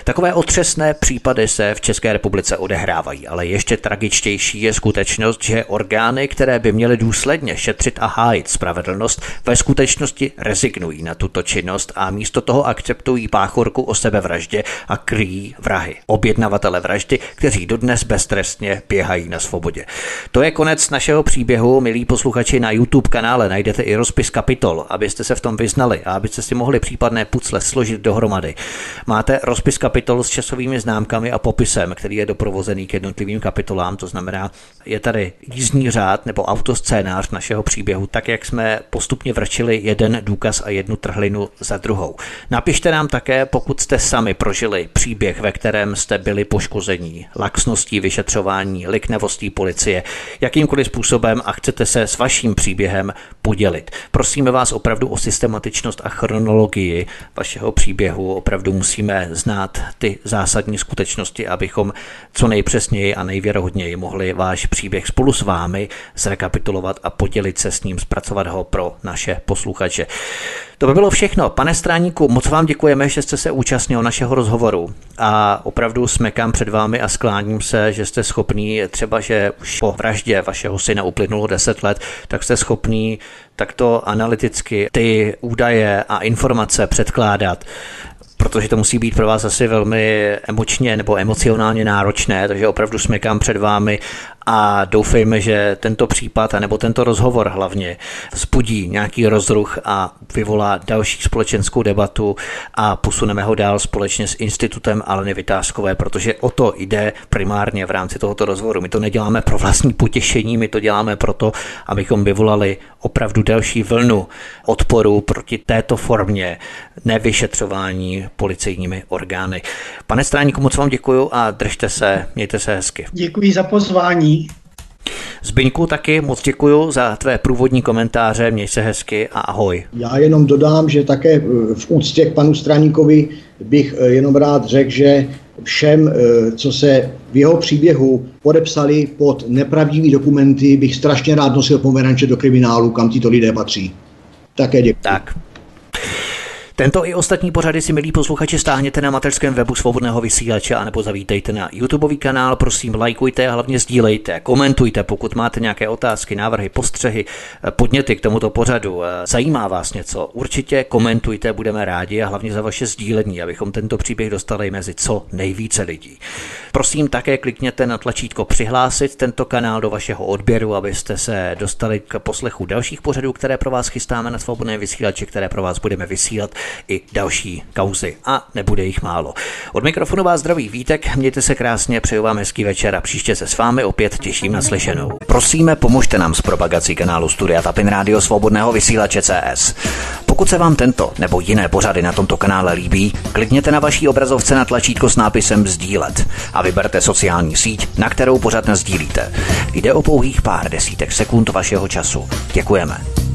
Takové otřesné případy se v České republice odehrávají, ale ještě tragičtější je skutečnost, že orgány, které by měly důsledně šetřit a hájit spravedlnost, ve skutečnosti rezignují na tuto činnost a místo toho akceptují páchorku o sebevraždě a kryjí vrahy, objednavatele vraždy, kteří dodnes beztrestně běhají na svobodě. To je konec našeho příběhu, milí posluchači, na YouTube kanále najdete i rozpis kapitol, abyste se v tom vyznali a abyste si mohli případné pucle složit dohromady. Máte rozpis kapitol s časovými známkami a popisem, který je doprovozený k jednotlivým kapitolám, to znamená, je tady jízdní řád nebo autoscénář našeho příběhu, tak jak jsme postupně vrčili jeden důkaz a jednu trhlinu za druhou. Napište nám také, pokud jste sami prožili příběh, ve kterém jste byli poškození, laxností vyšetřování, liknevostí policie, jakýmkoliv způsobem a chcete se s vaším příběhem podělit. Prosíme vás opravdu o systematičnost a chronologii vašeho příběhu. Opravdu musíme znát ty zásadní skutečnosti, abychom co nejpřesněji a nejvěrohodněji mohli váš příběh spolu s vámi zrekapitulovat a podělit se s ním, zpracovat ho pro naše posluchače. To by bylo všechno. Pane Stráníku, moc vám děkujeme, že jste se účastnil našeho rozhovoru a opravdu smekám před vámi a skláním se, že jste schopný, třeba že už po vraždě vašeho syna uplynulo 10 let, tak jste schopný takto analyticky ty údaje a informace předkládat protože to musí být pro vás asi velmi emočně nebo emocionálně náročné, takže opravdu smekám před vámi a doufejme, že tento případ, nebo tento rozhovor hlavně, spudí nějaký rozruch a vyvolá další společenskou debatu a posuneme ho dál společně s Institutem Aleny Vytázkové, protože o to jde primárně v rámci tohoto rozhovoru. My to neděláme pro vlastní potěšení, my to děláme proto, abychom vyvolali opravdu další vlnu odporu proti této formě nevyšetřování policejními orgány. Pane Stráníku, moc vám děkuju a držte se, mějte se hezky. Děkuji za pozvání. Zbyňku taky moc děkuji za tvé průvodní komentáře, měj se hezky a ahoj. Já jenom dodám, že také eh, v úctě k panu Straníkovi bych eh, jenom rád řekl, že všem, eh, co se v jeho příběhu podepsali pod nepravdivé dokumenty, bych strašně rád nosil pomeranče do kriminálu, kam tito lidé patří. Také děkuji. Tak. Tento i ostatní pořady si, milí posluchači, stáhněte na mateřském webu svobodného vysílače anebo zavítejte na YouTubeový kanál. Prosím, lajkujte a hlavně sdílejte, komentujte, pokud máte nějaké otázky, návrhy, postřehy, podněty k tomuto pořadu. Zajímá vás něco? Určitě komentujte, budeme rádi a hlavně za vaše sdílení, abychom tento příběh dostali mezi co nejvíce lidí. Prosím, také klikněte na tlačítko přihlásit tento kanál do vašeho odběru, abyste se dostali k poslechu dalších pořadů, které pro vás chystáme na svobodné vysílače, které pro vás budeme vysílat i další kauzy a nebude jich málo. Od mikrofonu vás zdraví Vítek, mějte se krásně, přeju vám hezký večer a příště se s vámi opět těším na slyšenou. Prosíme, pomožte nám s propagací kanálu Studia Tapin Radio Svobodného vysílače CS. Pokud se vám tento nebo jiné pořady na tomto kanále líbí, klikněte na vaší obrazovce na tlačítko s nápisem Sdílet a vyberte sociální síť, na kterou pořád sdílíte. Jde o pouhých pár desítek sekund vašeho času. Děkujeme.